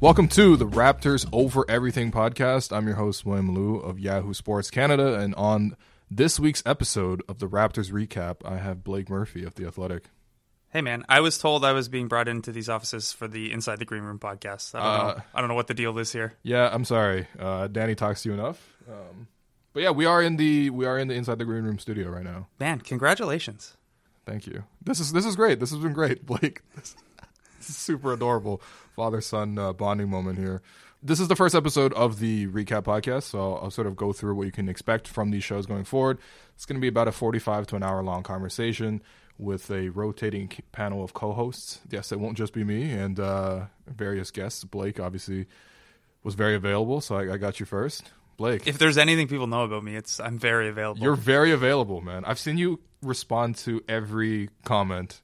Welcome to the Raptors Over Everything podcast. I'm your host, William Liu of Yahoo Sports Canada. And on this week's episode of the Raptors Recap, I have Blake Murphy of The Athletic. Hey man, I was told I was being brought into these offices for the Inside the Green Room podcast. I don't Uh, know. I don't know what the deal is here. Yeah, I'm sorry. Uh, Danny talks to you enough. Um, but yeah, we are in the we are in the Inside the Green Room studio right now. Man, congratulations. Thank you. This is this is great. This has been great, Blake. This, this is super adorable father son uh, bonding moment here. This is the first episode of the recap podcast, so I'll, I'll sort of go through what you can expect from these shows going forward. It's going to be about a forty-five to an hour-long conversation with a rotating panel of co-hosts. Yes, it won't just be me and uh, various guests. Blake obviously was very available, so I, I got you first. Blake, If there's anything people know about me, it's I'm very available. you're very available, man. I've seen you respond to every comment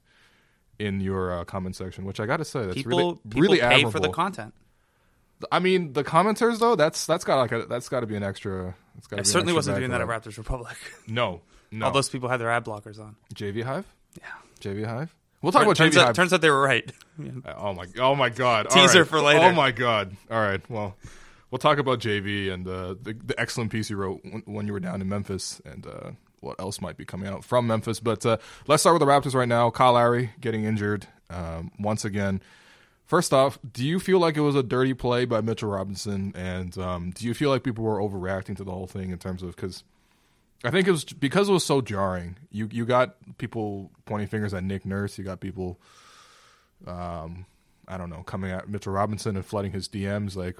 in your uh, comment section, which I got to say that's people really people really pay admirable. for the content. I mean, the commenters though, that's that's got like a, that's got to be an extra. It's got I certainly wasn't doing that at Raptors Republic. No, no. All those people had their ad blockers on. JV Hive, Yeah. JV Hive. We'll talk about turns, JV out, Hive. turns out they were right. oh my, oh my God! All Teaser right. for later. Oh my God! All right, well, we'll talk about JV and uh, the the excellent piece you wrote when, when you were down in Memphis and. Uh, what else might be coming out from Memphis? But uh, let's start with the Raptors right now. Kyle Lowry getting injured um, once again. First off, do you feel like it was a dirty play by Mitchell Robinson? And um, do you feel like people were overreacting to the whole thing in terms of because I think it was because it was so jarring. You you got people pointing fingers at Nick Nurse. You got people, um, I don't know, coming at Mitchell Robinson and flooding his DMs. Like,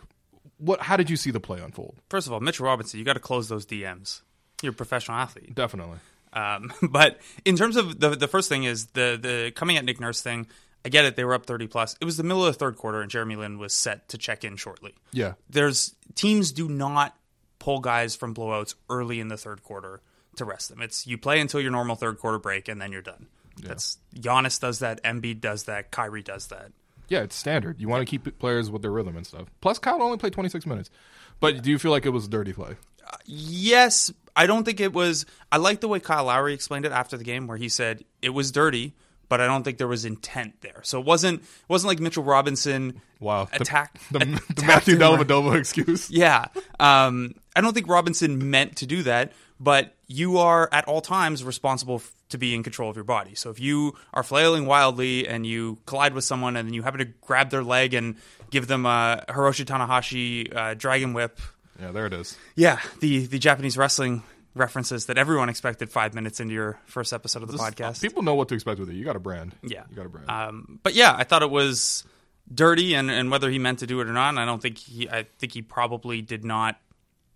what? How did you see the play unfold? First of all, Mitchell Robinson, you got to close those DMs. You're a professional athlete. Definitely. Um, but in terms of the the first thing is the the coming at Nick Nurse thing. I get it; they were up thirty plus. It was the middle of the third quarter, and Jeremy Lin was set to check in shortly. Yeah. There's teams do not pull guys from blowouts early in the third quarter to rest them. It's you play until your normal third quarter break, and then you're done. That's Giannis does that, Embiid does that, Kyrie does that. Yeah, it's standard. You want to keep players with their rhythm and stuff. Plus, Kyle only played 26 minutes. But do you feel like it was a dirty play? Yes, I don't think it was. I like the way Kyle Lowry explained it after the game, where he said it was dirty, but I don't think there was intent there. So it wasn't it wasn't like Mitchell Robinson Wow. The- attack The, the, attacked Matthew. Dellavedova excuse. Yeah, um, I don't think Robinson meant to do that, but you are at all times responsible f- to be in control of your body. So if you are flailing wildly and you collide with someone and then you happen to grab their leg and give them a Hiroshi Tanahashi uh, dragon whip, Yeah, there it is. yeah, the the Japanese wrestling references that everyone expected five minutes into your first episode of the podcast. People know what to expect with it. You got a brand. yeah, You got a brand. Um, but yeah, I thought it was dirty, and, and whether he meant to do it or not, I don't think he. I think he probably did not,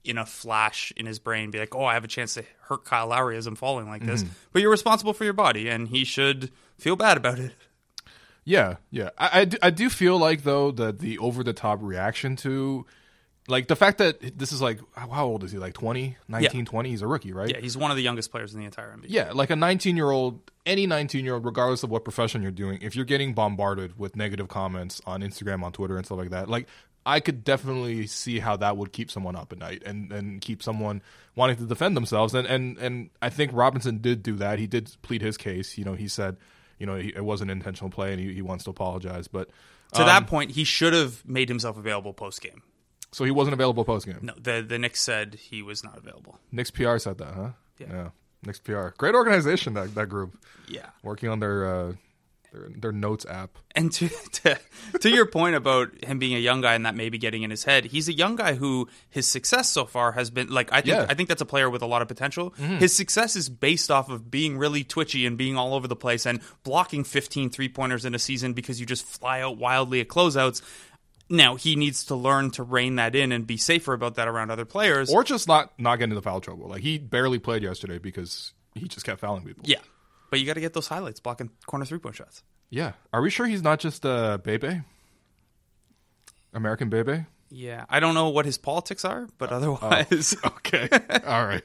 in a flash in his brain, be like, "Oh, I have a chance to hurt Kyle Lowry as I'm falling like this." Mm-hmm. But you're responsible for your body, and he should feel bad about it. Yeah, yeah. I, I, do, I do feel like though that the over the top reaction to like the fact that this is like how old is he? Like 20, 19, Yeah. 20? He's a rookie, right? Yeah, he's one of the youngest players in the entire NBA. Yeah, like a 19 year old, any 19 year old, regardless of what profession you're doing, if you're getting bombarded with negative comments on Instagram, on Twitter, and stuff like that, like I could definitely see how that would keep someone up at night and, and keep someone wanting to defend themselves. And, and, and I think Robinson did do that. He did plead his case. You know, he said, you know, he, it was an intentional play and he, he wants to apologize. But To um, that point, he should have made himself available post game. So he wasn't available post game. No, the the Knicks said he was not available. Knicks PR said that, huh? Yeah. Knicks PR. Great organization, that, that group. Yeah. Working on their uh, their their notes app. And to, to to your point about him being a young guy and that maybe getting in his head, he's a young guy who his success so far has been like I think Yeah. I think that's a player with a lot of potential. His success is based off of being really twitchy and being all over the place and blocking 15 three-pointers in a season because you just fly out wildly at closeouts. Now, he needs to learn to rein that in and be safer about that around other players. Or just not not get into foul trouble. Like he barely played yesterday because he just kept fouling people. yeah. But you got to get those highlights blocking corner three-point shots. Yeah. Are we sure he's not just uh, Bebe? American Bebe? Yeah. I don't know what his politics are, but otherwise Okay. All right.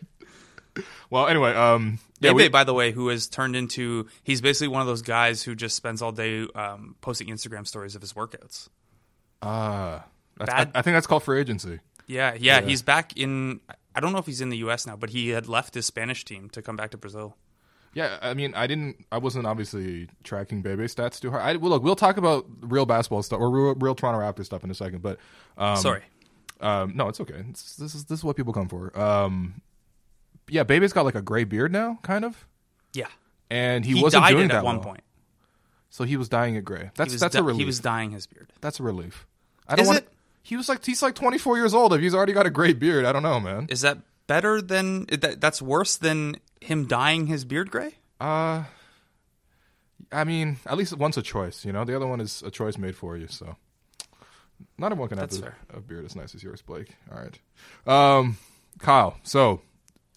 Well, anyway, um, yeah, Bebe, we, by the way, who has turned into he's basically one of those guys who just spends all day um, posting Instagram stories of his workouts. Uh, Bad- I, I think that's called free agency. Yeah, yeah, he's back in. I don't know if he's in the U.S. now, but he had left his Spanish team to come back to Brazil. Yeah, I mean, I didn't, I wasn't obviously tracking Bebe stats too hard. I, well, look, we'll talk about real basketball stuff or real, real Toronto Raptors stuff in a second, but um, Sorry, Um, no, it's okay. It's, this is this is what people come for. Um, yeah, Bebe's got like a gray beard now, kind of, yeah, and he, he, wasn't dyed doing it that at one well. point. So he was dyeing it gray. That's that's di- a relief. He was dyeing his beard. that's a relief. I don't Is want. it? He was like he's like 24 years old. If he's already got a gray beard, I don't know, man. Is that better than that? That's worse than him dyeing his beard gray. Uh, I mean, at least one's a choice. You know, the other one is a choice made for you. So, not everyone can That's have a, a beard as nice as yours, Blake. All right, um, Kyle. So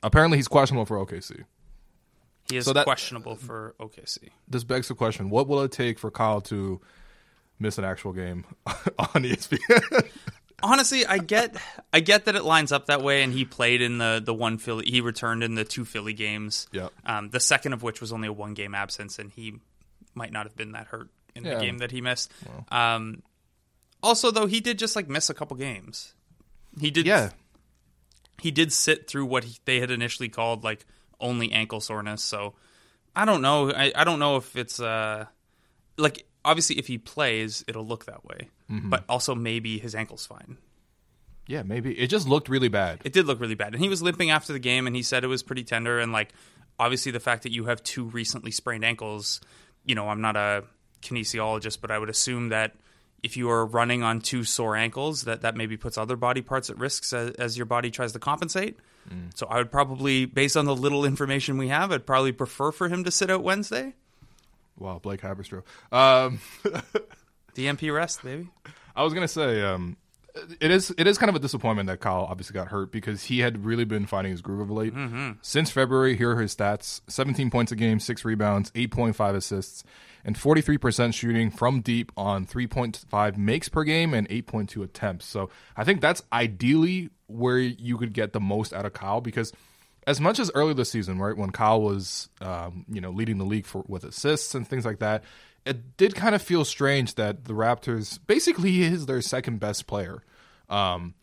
apparently he's questionable for OKC. He is So that- questionable for OKC. This begs the question: What will it take for Kyle to miss an actual game on ESPN? honestly, I get I get that it lines up that way, and he played in the the one Philly. He returned in the two Philly games. Yep. Um, the second of which was only a one game absence, and he might not have been that hurt in Yeah. the game that he missed. Um, also, though, he did just like miss a couple games. He did. yeah, He did sit through what he, they had initially called like only ankle soreness. So I don't know. I, I don't know if it's uh like obviously if he plays, it'll look that way. But also maybe his ankle's fine. yeah, maybe it just looked really bad. It did look really bad. And he was limping after the game and he said it was pretty tender and like obviously the fact that you have two recently sprained ankles, you know, I'm not a kinesiologist, but I would assume that if you are running on two sore ankles, that that maybe puts other body parts at risk as, as your body tries to compensate. So I would probably, based on the little information we have, I'd probably prefer for him to sit out Wednesday. Wow, Blake Haberstroh. Um, DNP rest, baby. I was gonna say, um, it is it is kind of a disappointment that Kyle obviously got hurt because he had really been finding his groove of late. Since February, here are his stats: 17 points a game, six rebounds, 8.5 assists, and 43% shooting from deep on 3.5 makes per game and 8.2 attempts. So I think that's ideally where you could get the most out of Kyle because as much as early this season, right when Kyle was, um, you know, leading the league for with assists and things like that, it did kind of feel strange that the Raptors basically is their second best player. Um,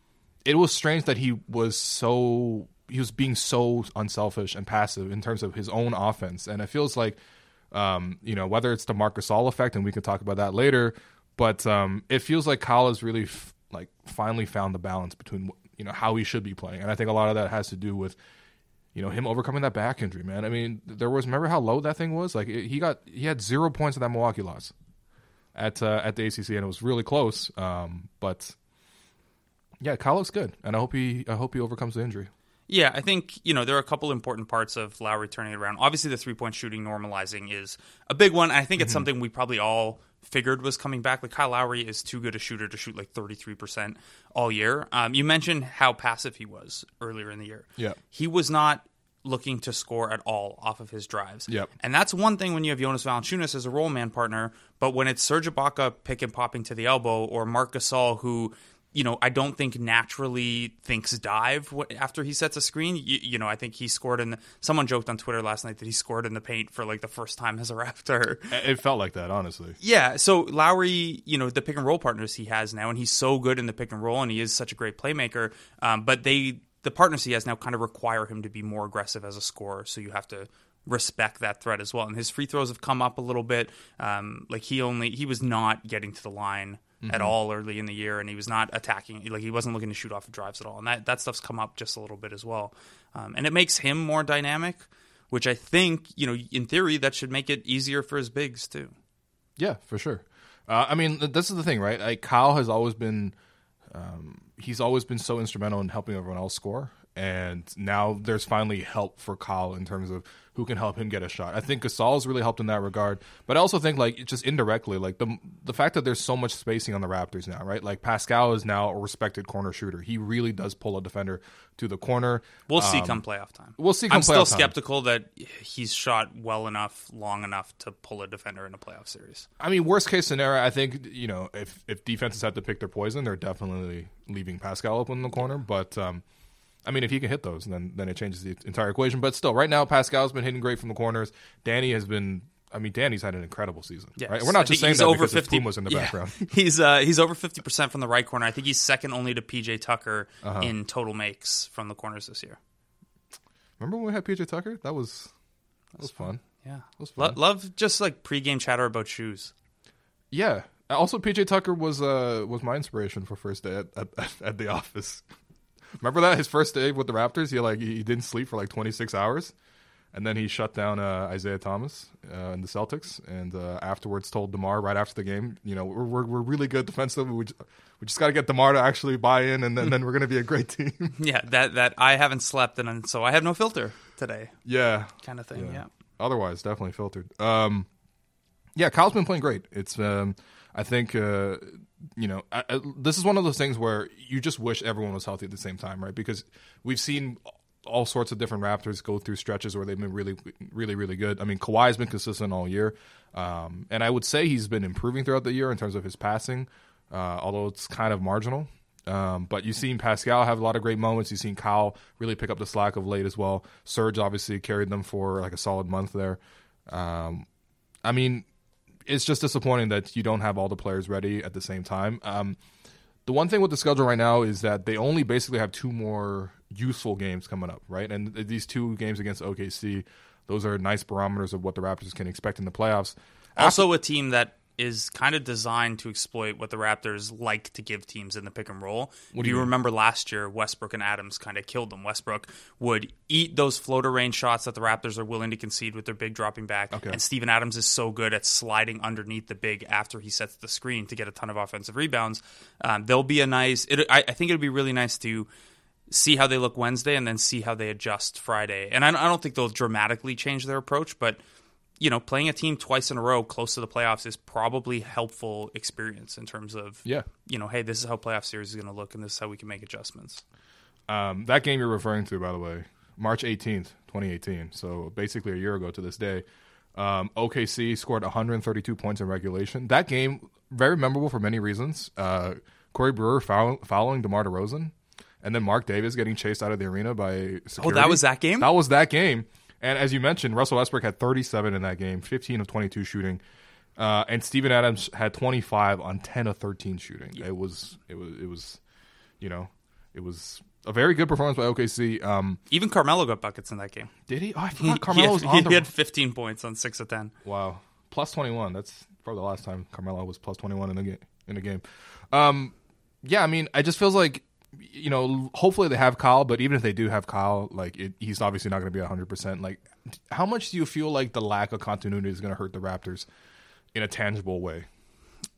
it was strange that he was so he was being so unselfish and passive in terms of his own offense, and it feels like, um, you know, whether it's the Marc Gasol effect, and we can talk about that later, but um, it feels like Kyle has really f- like finally found the balance between you know how he should be playing, and I think a lot of that has to do with you know him overcoming that back injury, man. I mean, there was remember how low that thing was. Like it, he got he had zero points in that Milwaukee loss at uh, at the ACC, and it was really close. Um, but yeah, Kyle looks good, and I hope he I hope he overcomes the injury. Yeah, I think, you know, there are a couple important parts of Lowry turning it around. Obviously, the three point shooting normalizing is a big one. I think it's something we probably all figured was coming back. Like, Kyle Lowry is too good a shooter to shoot like 33% all year. Um, you mentioned how passive he was earlier in the year. Yeah. He was not looking to score at all off of his drives. Yep. And that's one thing when you have Jonas Valanciunas as a role man partner, but when it's Serge Ibaka pick and popping to the elbow or Marc Gasol who you know, I don't think naturally thinks dive after he sets a screen. You, you know, I think he scored in. The, someone joked on Twitter last night that he scored in the paint for like the first time as a Raptor. It felt like that, honestly. Yeah, so Lowry, you know, the pick and roll partners he has now, and he's so good in the pick and roll, and he is such a great playmaker. Um, but they, the partners he has now, kind of require him to be more aggressive as a scorer. So you have to respect that threat as well. And his free throws have come up a little bit. Um, like he only he was not getting to the line at all early in the year, and he was not attacking. Like he wasn't looking to shoot off of drives at all, and that that stuff's come up just a little bit as well. Um, and it makes him more dynamic, which I think you know, in theory, that should make it easier for his bigs too. Yeah, for sure. Uh, I mean, this is the thing, right? Like Kyle has always been, um, he's always been so instrumental in helping everyone else score, and now there's finally help for Kyle in terms of who can help him get a shot. I think Gasol's really helped in that regard, but I also think like just indirectly, like the the fact that there's so much spacing on the Raptors now, right? Like Pascal is now a respected corner shooter. He really does pull a defender to the corner. We'll see come playoff time. We'll see come I'm still playoff time. skeptical that he's shot well enough, long enough to pull a defender in a playoff series. I mean, worst case scenario, I think you know if if defenses have to pick their poison, they're definitely leaving Pascal open in the corner. But um, I mean, if he can hit those, then then it changes the entire equation. But still, right now, Pascal's been hitting great from the corners. Danny has been. I mean, Danny's had an incredible season. Yes. Right? We're not just saying he's that over because 50 his was in the yeah. background. he's uh, he's over fifty percent from the right corner. I think he's second only to PJ Tucker Uh-huh. in total makes from the corners this year. Remember when we had PJ Tucker? That was that was fun. Yeah, was Lo- fun. love just like pregame chatter about shoes. Yeah. Also, PJ Tucker was uh was my inspiration for first day at, at, at the office. Remember that his first day with the Raptors, he like he didn't sleep for like 26 hours, and then he shut down uh, Isaiah Thomas uh, in the Celtics, and uh, afterwards told Demar right after the game, you know, we're we're, we're really good defensively. We just, we just got to get Demar to actually buy in, and then, then we're gonna be a great team. Yeah, that that I haven't slept and so I have no filter today, yeah. kind of thing. Yeah. Otherwise, definitely filtered. Um, yeah, Kyle's been playing great. It's um, I think uh, you know I, I, this is one of those things where you just wish everyone was healthy at the same time, right? Because we've seen all sorts of different Raptors go through stretches where they've been really, really, really good. I mean, Kawhi's been consistent all year, um, and I would say he's been improving throughout the year in terms of his passing, uh, although it's kind of marginal. Um, but you've seen Pascal have a lot of great moments. You've seen Kyle really pick up the slack of late as well. Serge obviously carried them for like a solid month there. Um, I mean, it's just disappointing that you don't have all the players ready at the same time. Um, the one thing with the schedule right now is that they only basically have two more useful games coming up, right? And these two games against OKC, those are nice barometers of what the Raptors can expect in the playoffs. Also, a team that is kind of designed to exploit what the Raptors like to give teams in the pick and roll. If you, remember last year, Westbrook and Adams kind of killed them. Westbrook would eat those floater range shots that the Raptors are willing to concede with their big dropping back. Okay. And Steven Adams is so good at sliding underneath the big after he sets the screen to get a ton of offensive rebounds. Um, there'll be a nice. It, I, I think it'll be really nice to see how they look Wednesday and then see how they adjust Friday. And I, I don't think they'll dramatically change their approach, but you know, playing a team twice in a row close to the playoffs is probably helpful experience in terms of Yeah. you know, hey, this is how playoff series is going to look, and this is how we can make adjustments. Um, that game you're referring to, by the way, March 18th, 2018. So basically a year ago to this day. Um, OKC scored 132 points in regulation. That game, very memorable for many reasons. Uh, Corey Brewer foul- following DeMar DeRozan, and then Mark Davis getting chased out of the arena by security. Oh, that was that game? That was that game. And as you mentioned, Russell Westbrook had 37 in that game, 15 of 22 shooting. Uh, and Steven Adams had 25 on 10 of 13 shooting. It was, it was, it was, you know, it was a very good performance by OKC. Um, Even Carmelo got buckets in that game. did he? Oh, I forgot Carmelo was on he the. had 15 points on six of 10. wow, plus 21. That's probably the last time Carmelo was plus 21 in the game. In a game. Um, yeah, I mean, it just feels like you know. Hopefully they have Kyle, but even if they do have Kyle, like it, he's obviously not going to be 100. percent Like, how much do you feel like the lack of continuity is going to hurt the Raptors in a tangible way?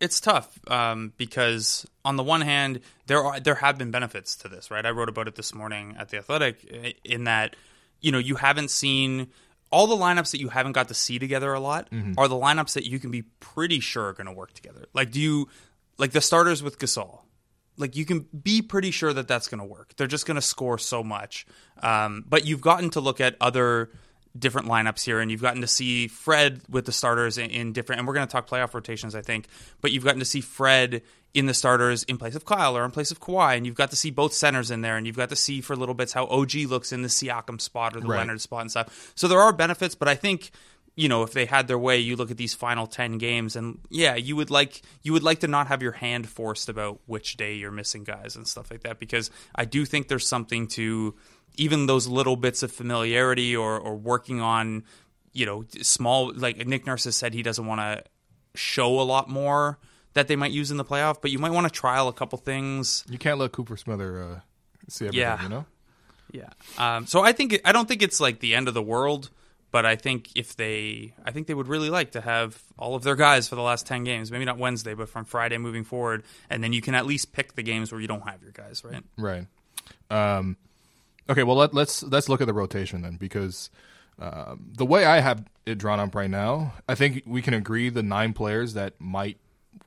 It's tough um, because on the one hand, there are there have been benefits to this, right? I wrote about it this morning at the Athletic in that you know you haven't seen all the lineups that you haven't got to see together a lot are the lineups that you can be pretty sure are going to work together. Like, do you like the starters with Gasol? Like you can be pretty sure that that's going to work. They're just going to score so much. Um, but you've gotten to look at other different lineups here, and you've gotten to see Fred with the starters in, in different. And we're going to talk playoff rotations, I think. But you've gotten to see Fred in the starters in place of Kyle or in place of Kawhi, and you've got to see both centers in there, and you've got to see for little bits how OG looks in the Siakam spot or the Right. Leonard spot and stuff. So there are benefits, but I think you know if they had their way you look at these final 10 games and yeah you would like you would like to not have your hand forced about which day you're missing guys and stuff like that because i do think there's something to even those little bits of familiarity or or working on you know small like nick nurse has said he doesn't want to show a lot more that they might use in the playoff but you might want to trial a couple things You can't let Cooper Smither uh, see everything. Yeah. You know. yeah um, so i think i don't think it's like the end of the world but I think if they, I think they would really like to have all of their guys for the last ten games. Maybe not Wednesday, but from Friday moving forward, and then you can at least pick the games where you don't have your guys, right? Right. Um, okay. Well, let, let's let's look at the rotation then, because um, the way I have it drawn up right now, I think we can agree the nine players that might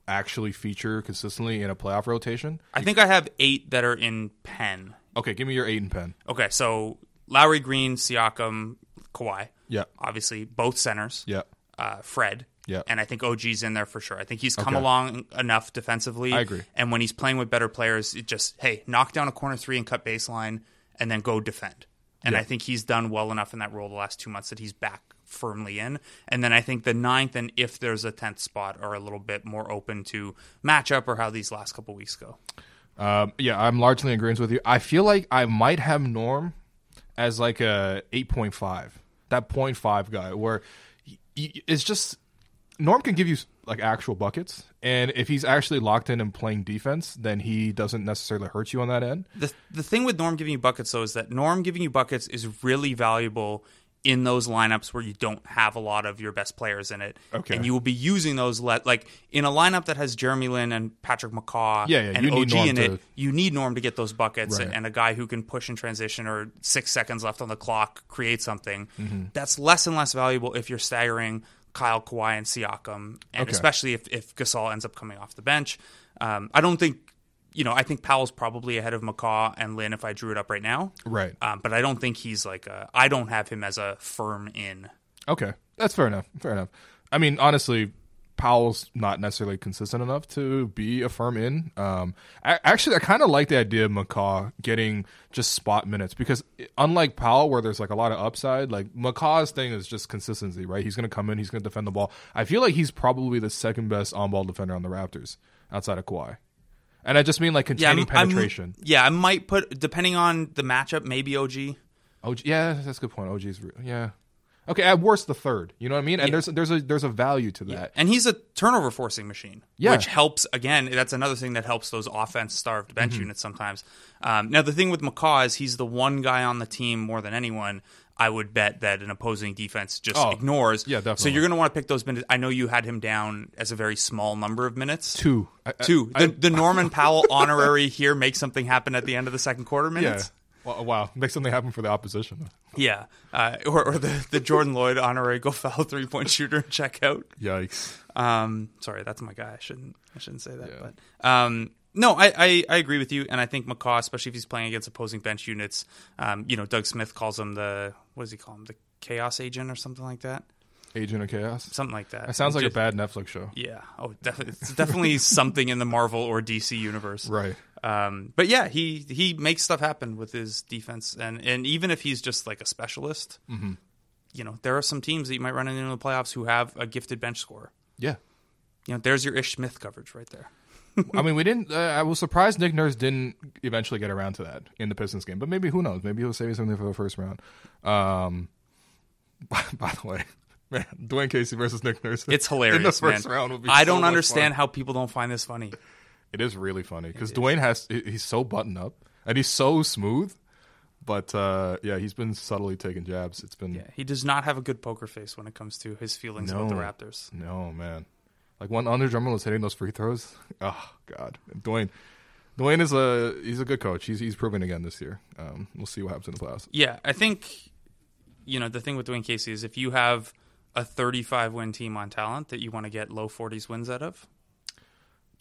actually feature consistently in a playoff rotation. I think I have eight that are in pen. Okay, give me your eight and pen. Okay, so Lowry, Green, Siakam, Kawhi. Yeah. Obviously, both centers. Yeah. Uh, Fred. Yeah. And I think OG's in there for sure. I think he's come Okay. along enough defensively. I agree. And when he's playing with better players, it just, hey, knock down a corner three and cut baseline and then go defend. And Yeah. I think he's done well enough in that role the last two months that he's back firmly in. And then I think the ninth and if there's a tenth spot are a little bit more open to matchup or how these last couple weeks go. Um, yeah, I'm largely in agreement with you. I feel like I might have Norm as like a 8.5, that 0.5 guy, where it's just Norm can give you like actual buckets, and if he's actually locked in and playing defense, then he doesn't necessarily hurt you on that end. The the thing with Norm giving you buckets though is that Norm giving you buckets is really valuable in those lineups where you don't have a lot of your best players in it. Okay. And you will be using those le- like in a lineup that has Jeremy Lin and Patrick McCaw Yeah, yeah, and OG in to- it. You need Norm to get those buckets Right. and, and a guy who can push in transition or 6 seconds left on the clock create something. Mm-hmm. That's less and less valuable if you're staggering Kyle Kawhi and Siakam and Okay. especially if if Gasol ends up coming off the bench. Um, I don't think you know, I think Powell's probably ahead of McCaw and Lin if I drew it up right now. Right. Um, but I don't think he's like a, I don't have him as a firm in. Okay, that's fair enough. Fair enough. I mean, honestly, Powell's not necessarily consistent enough to be a firm in. Um, I, actually, I kind of like the idea of McCaw getting just spot minutes because unlike Powell, where there's like a lot of upside, like McCaw's thing is just consistency, right? He's going to come in, he's going to defend the ball. I feel like he's probably the second best on ball defender on the Raptors outside of Kawhi. And I just mean like Yeah, containing I'm- I'm- penetration. yeah, I might put depending on the matchup, maybe OG. OG, yeah, that's a good point. OG's, yeah. Okay, at worst the third. You know what I mean? And there's there's a there's a value to that. And he's a turnover forcing machine, Yeah. which helps. Again, that's another thing that helps those offense starved bench Mm-hmm. units sometimes. Um, now, the thing with McCaw is he's the one guy on the team more than anyone. I would bet that an opposing defense just Oh, ignores. yeah, definitely. So you're going to want to pick those minutes. I know you had him down as a very small number of minutes. Two. I- I- Two. The, the Norman Powell honorary here make something happen at the end of the second quarter Yeah. minutes. Wow, wow. Make something happen for the opposition. Yeah. Uh, or or the, the Jordan Loyd honorary go foul three point shooter and check out. Yikes. Um, sorry, that's my guy. I shouldn't I shouldn't say that. But um, no, I, I, I agree with you, and I think McCaw, especially if he's playing against opposing bench units, um, you know, Doug Smith calls him the what does he call him the chaos agent or something like that, Agent of Chaos. something like that. That sounds like a bad Netflix show. Yeah. Oh, definitely. It's definitely something in the Marvel or DC universe. Right. Um, but yeah, he he makes stuff happen with his defense, and and even if he's just like a specialist, Mm-hmm. you know, there are some teams that you might run into in the playoffs who have a gifted bench scorer. Yeah. You know, there's your Ish Smith coverage right there. I mean, we didn't. Uh, I was surprised Nick Nurse didn't eventually get around to that in the Pistons game, but maybe who knows? Maybe he'll save something for the first round. Um, by, by the way, man, Dwane Casey versus Nick Nurse. It's hilarious, in the first man. round. Would be I so don't understand fun. how people don't find this funny. It is really funny because Dwane has he's so buttoned up and he's so smooth, but uh, yeah, he's been subtly taking jabs. It's been Yeah, he does not have a good poker face when it comes to his feelings about the Raptors. No man, like when Andre Drummond was hitting those free throws. Oh God, Dwane. Dwane is a he's a good coach. He's he's proven again this year. Um, we'll see what happens in the playoffs. Yeah, I think you know the thing with Dwane Casey is if you have a 35 win team on talent that you want to get low 40s wins out of,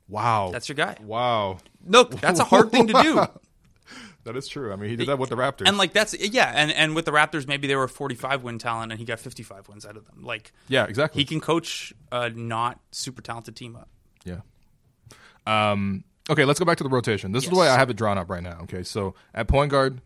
Wow, that's your guy. wow. Look, that's a hard thing to do. That is true. I mean, he did that with the Raptors. And like that's yeah, and and with the Raptors, maybe they were 45 win talent, and he got 55 wins out of them. Like yeah, exactly. he can coach a not super talented team up. Yeah. Um, okay, let's go back to the rotation. This is the way I have it drawn up right now. Okay, so at point guard,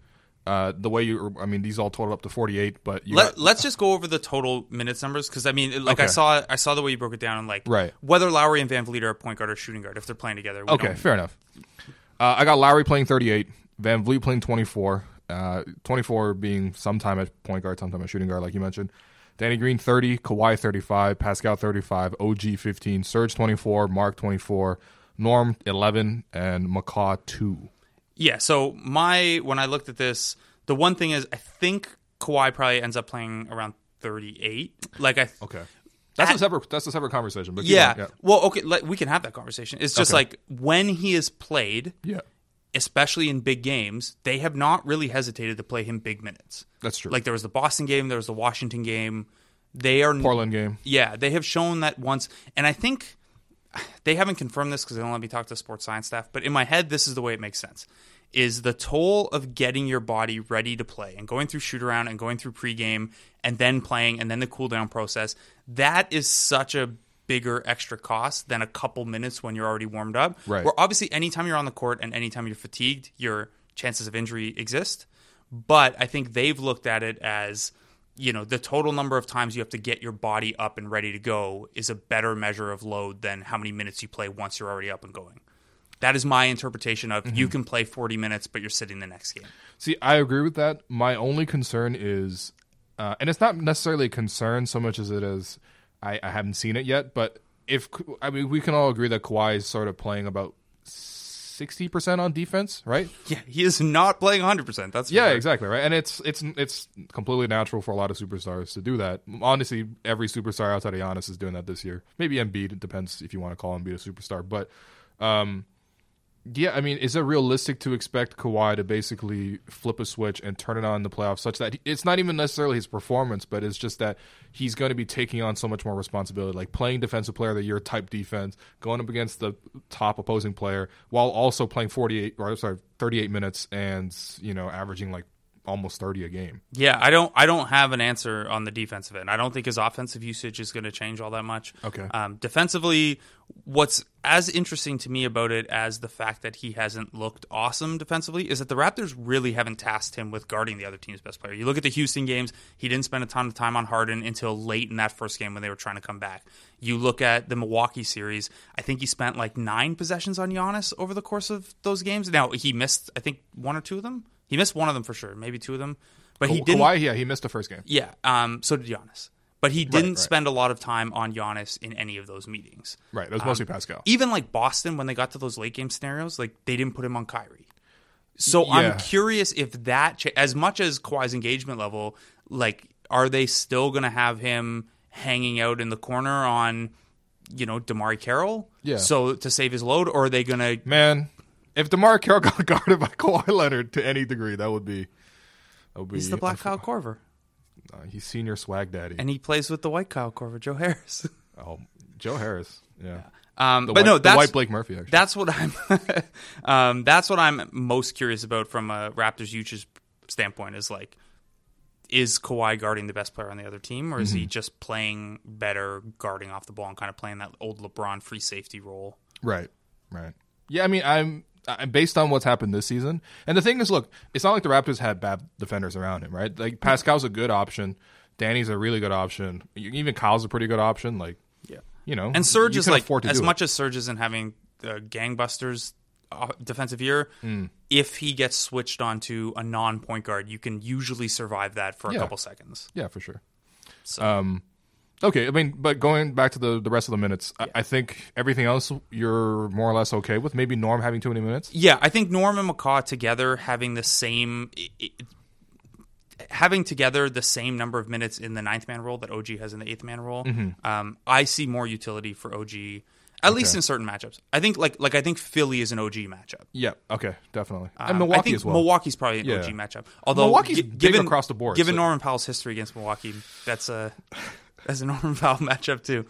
uh, the way you, I mean, these all total up to forty-eight, but you Let, let's just go over the total minutes numbers because I mean, like I saw, I saw the way you broke it down, and like Right. whether Lowry and VanVleet are point guard or shooting guard if they're playing together. okay, don't- fair enough. Uh, I got Lowry playing thirty-eight, VanVleet playing twenty-four, uh, twenty-four being sometime at point guard, sometime at shooting guard, like you mentioned. Danny Green thirty, Kawhi thirty-five, Pascal thirty-five, OG fifteen, Serge twenty-four, Marc twenty-four, Norm eleven, and McCaw two. Yeah. So my when I looked at this, the one thing is I think Kawhi probably ends up playing around 38. Like I Okay. That's At- a separate. That's a separate conversation. But keep yeah. Well, okay, like, we can have that conversation. It's just Okay. like when he is played, yeah, yeah, especially in big games, they have not really hesitated to play him big minutes. that's true. Like there was the Boston game, there was the Washington game. They are Portland game. Yeah, they have shown that once, and I think they haven't confirmed this because they don't let me talk to sports science staff. But in my head, this is the way it makes sense: is the toll of getting your body ready to play and going through shoot around and going through pregame and then playing and then the cool down process. That is such a bigger extra cost than a couple minutes when you're already warmed up. Right. Where obviously, anytime you're on the court and anytime you're fatigued, your chances of injury exist. But I think they've looked at it as you know the total number of times you have to get your body up and ready to go is a better measure of load than how many minutes you play once you're already up and going. That is my interpretation of Mm-hmm. you can play 40 minutes, but you're sitting the next game. See, I agree with that. My only concern is, uh, and it's not necessarily a concern so much as it is, I, I haven't seen it yet. But if I mean, we can all agree that Kawhi is sort of playing about sixty percent on defense, right? Yeah, he is not playing 100. percent That's Yeah, sure. exactly, right. And it's it's it's completely natural for a lot of superstars to do that. Honestly, every superstar outside of Giannis is doing that this year. Maybe Embiid. It depends if you want to call Embiid a superstar, but. Um, yeah, I mean, is it realistic to expect Kawhi to basically flip a switch and turn it on in the playoffs such that it's not even necessarily his performance, but it's just that he's going to be taking on so much more responsibility, like playing defensive player of the year type defense, going up against the top opposing player, while also playing 48 or sorry 38 minutes and you know averaging like almost 30 a game. Yeah, I don't. I don't have an answer on the defensive end. I don't think his offensive usage is going to change all that much. Okay. Um, defensively, what's as interesting to me about it as the fact that he hasn't looked awesome defensively is that the Raptors really haven't tasked him with guarding the other team's best player. You look at the Houston games; he didn't spend a ton of time on Harden until late in that first game when they were trying to come back. You look at the Milwaukee series; I think he spent like nine possessions on Giannis over the course of those games. Now he missed, I think, one or two of them. He missed one of them for sure, maybe two of them. But he didn't. Kawhi, yeah, he missed the first game. Yeah, um, so did Giannis. But he didn't right. spend a lot of time on Giannis in any of those meetings. Right, it was mostly Pascal. Even like Boston, when they got to those late game scenarios, like they didn't put him on Kyrie. So Yeah. I'm curious if that, cha- as much as Kawhi's engagement level, like, are they still going to have him hanging out in the corner on, you know, DeMarre Carroll? Yeah. So to save his load, or are they going to Man, if DeMarre Carroll got guarded by Kawhi Leonard to any degree, that would be that would be He's the black Kyle Korver, Uh, he's senior swag daddy. and he plays with the white Kyle Korver, Joe Harris. oh, Joe Harris. Yeah. Um, The but white, no, the that's white Blake Murphy actually. That's what I'm. um, that's what I'm most curious about from a Raptors usage standpoint. Is like, is Kawhi guarding the best player on the other team, or is Mm-hmm. he just playing better, guarding off the ball, and kind of playing that old LeBron free safety role? Right. Right. Yeah, I mean, I'm based on what's happened this season. And the thing is, look, it's not like the Raptors had bad defenders around him, right? Like Pascal's a good option, Danny's a really good option, even Kyle's a pretty good option. Like, Yeah, you know, and Serge is like as do it. much as Serge isn't having the gangbusters uh, defensive year. Hmm. If he gets switched onto a non-point guard, you can usually survive that for a Yeah. couple seconds. Yeah, for sure. So. Um, okay, I mean, but going back to the the rest of the minutes, I, I think everything else you're more or less okay with. Maybe Norm having too many minutes. Yeah, I think Norm and McCaw together having the same. i i having together the same number of minutes in the ninth man role that OG has in the eighth man role, um, I see more utility for OG, at least in certain matchups. I think like like I think Philly is an OG matchup. Yeah. Okay. Definitely. Um, and Milwaukee I think as well. Milwaukee's probably an Yeah. OG matchup. Although Milwaukee's big given across the board, Given so- Norman Powell's history against Milwaukee, that's a that's a Norman Powell matchup too.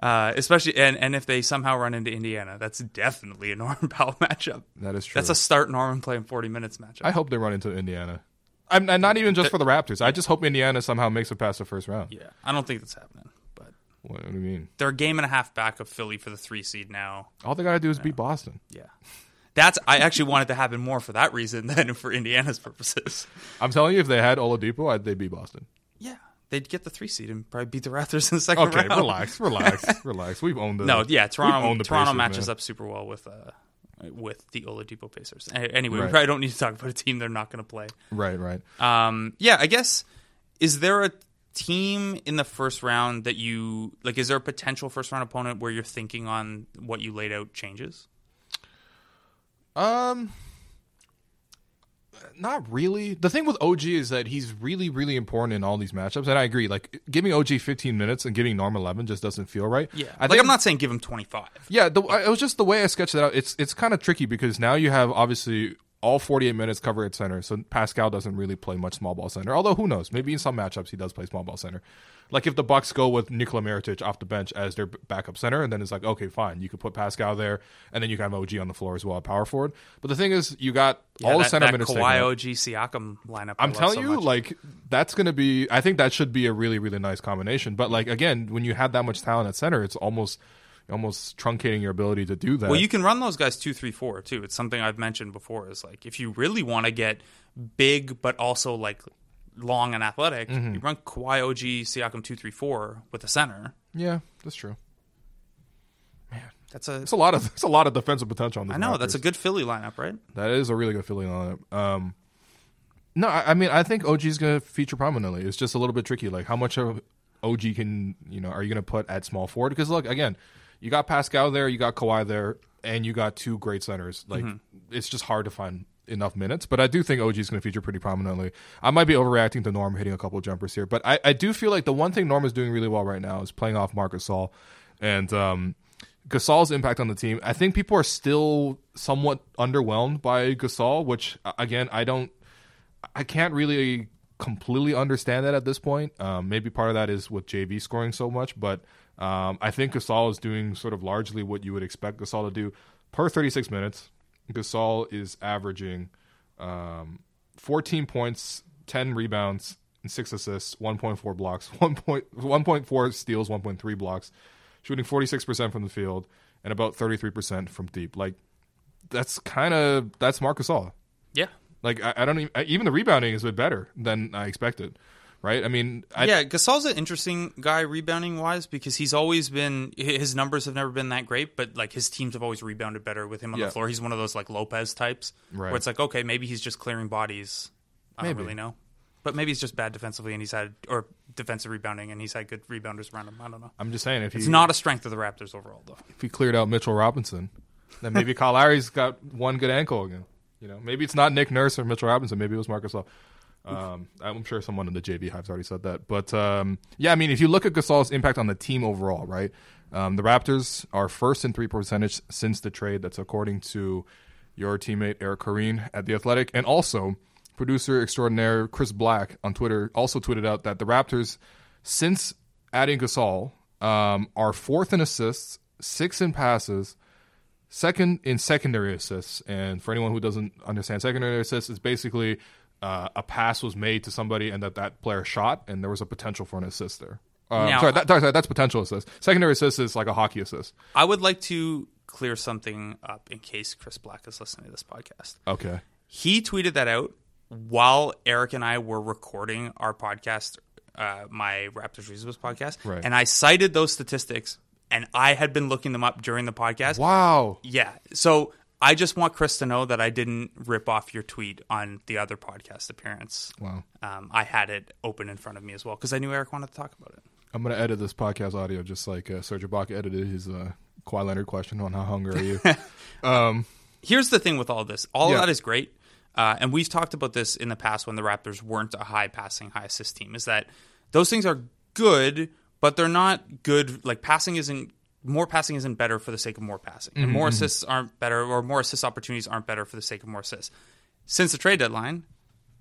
Uh, especially and, and if they somehow run into Indiana, that's definitely a Norman Powell matchup. That is true. That's a start Norman playing forty minutes matchup. I hope they run into Indiana. I'm, and not even just for the Raptors. I just hope Indiana somehow makes it past the first round. yeah, I don't think that's happening, but What, what do you mean? they're a game and a half back of Philly for the three seed now. All they gotta do is beat Boston. Yeah, that's I actually want it to happen more for that reason than for Indiana's purposes. I'm telling you, if they had Oladipo, I'd, they'd beat Boston. Yeah, they'd get the three seed and probably beat the Raptors in the second Okay, round. relax, relax, relax. We've owned the No, yeah, Toronto owned the Toronto Pacers, matches man. up super well with uh with the Oladipo Pacers. Anyway, Right. we probably don't need to talk about a team they're not going to play. Right, right. Um, yeah, I guess is there a team in the first round that you like? Is there a potential first round opponent where you're thinking on what you laid out changes? Um, Not really. The thing with OG is that he's really, really important in all these matchups, and I agree. Like giving OG 15 minutes and giving Norm 11 just doesn't feel right. Yeah, I like I'm not saying give him 25. Yeah, the, it was just the way I sketched it out. It's it's kind of tricky because now you have obviously all 48 minutes covered at center, so Pascal doesn't really play much small ball center. Although who knows? Maybe in some matchups he does play small ball center. Like if the Bucks go with Nikola Mirotic off the bench as their backup center, and then it's like okay, fine, you could put Pascal there, and then you can have OG on the floor as well, power forward. But the thing is, you got Yeah, all that, the center that minutes. Kawhi. OG, Siakam lineup. I'm telling so you, much. like that's going to be. I think that should be a really, really nice combination. But like again, when you have that much talent at center, it's almost, almost truncating your ability to do that. Well, you can run those guys two, three, four too. It's something I've mentioned before. Is like if you really want to get big, but also like long and athletic, Mm-hmm. you run Kawhi, OG, Siakam two, three, four with a center. yeah, that's true. Man, that's a. It's a lot of it's a lot of defensive potential on the. I know that's a good Philly lineup, right? That is a really good Philly lineup. Um, no, I, I mean I think OG is going to feature prominently. It's just a little bit tricky. Like how much of OG can you know are you going to put at small forward? Because look again, you got Pascal there, you got Kawhi there, and you got two great centers. Like it's just hard to find enough minutes. But I do think OG is going to feature pretty prominently. I might be overreacting to Norm hitting a couple of jumpers here, but I, I do feel like the one thing Norm is doing really well right now is playing off Marcus Gasol, and um, Gasol's impact on the team. I think people are still somewhat underwhelmed by Gasol, which again I don't, I can't really completely understand that at this point. Um, maybe part of that is with JV scoring so much, but um, I think Gasol is doing sort of largely what you would expect Gasol to do per 36 minutes. Gasol is averaging um, 14 points, 10 rebounds, and six assists, 1.4 blocks, 1. Point, 1.4 steals, 1.3 blocks, shooting 46% from the field and about 33% from deep. Like that's kind of that's Marcus Gasol. Yeah. Like I, I don't even even the rebounding is a bit better than I expected, right? I mean, I, yeah, Gasol's an interesting guy rebounding wise because he's always been his numbers have never been that great, but like his teams have always rebounded better with him on Yeah. the floor. He's one of those like Lopez types Right. where it's like okay, maybe he's just clearing bodies. I don't really know, but maybe he's just bad defensively and he's had or defensive rebounding and he's had good rebounders around him. I don't know. I'm just saying if he It's not a strength of the Raptors overall though. if he cleared out Mitchell Robinson, then maybe Kyle Lowry's got one good ankle again. You know, maybe it's not Nick Nurse or Mitchell Robinson. Maybe it was Marcus Gasol. Um, I'm sure someone in the JV Hive's already said that. But um, yeah, I mean, if you look at Gasol's impact on the team overall, right? Um, the Raptors are first in three percentage since the trade. That's according to your teammate Eric Koreen at the Athletic, and also producer extraordinaire Chris Black on Twitter also tweeted out that the Raptors, since adding Gasol, um, are fourth in assists, sixth in passes, second in secondary assists. And for anyone who doesn't understand, secondary assists it's basically uh, a pass was made to somebody and that that player shot, and there was a potential for an assist there. Uh, Now- sorry, that, sorry, that's potential assist. Secondary assist is like a hockey assist. I would like to clear something up in case Chris Black is listening to this podcast. Okay. He tweeted that out while Eric and I were recording our podcast, uh, my Raptors Reasons podcast, Right. and I cited those statistics, and I had been looking them up during the podcast. Wow. Yeah, so I just want Chris to know that I didn't rip off your tweet on the other podcast appearance. Wow. Um, I had it open in front of me as well because I knew Eric wanted to talk about it. I'm gonna edit this podcast audio just like uh, Serge Ibaka edited his uh, Kawhi Leonard question on how hungry are you. um, here's the thing with all this all Yeah. of that is great uh, and we've talked about this in the past when the raptors weren't a high passing high assist team is that those things are good but they're not good like passing isn't more passing isn't better for the sake of more passing. And more assists aren't better or more assist opportunities aren't better for the sake of more assists. Since the trade deadline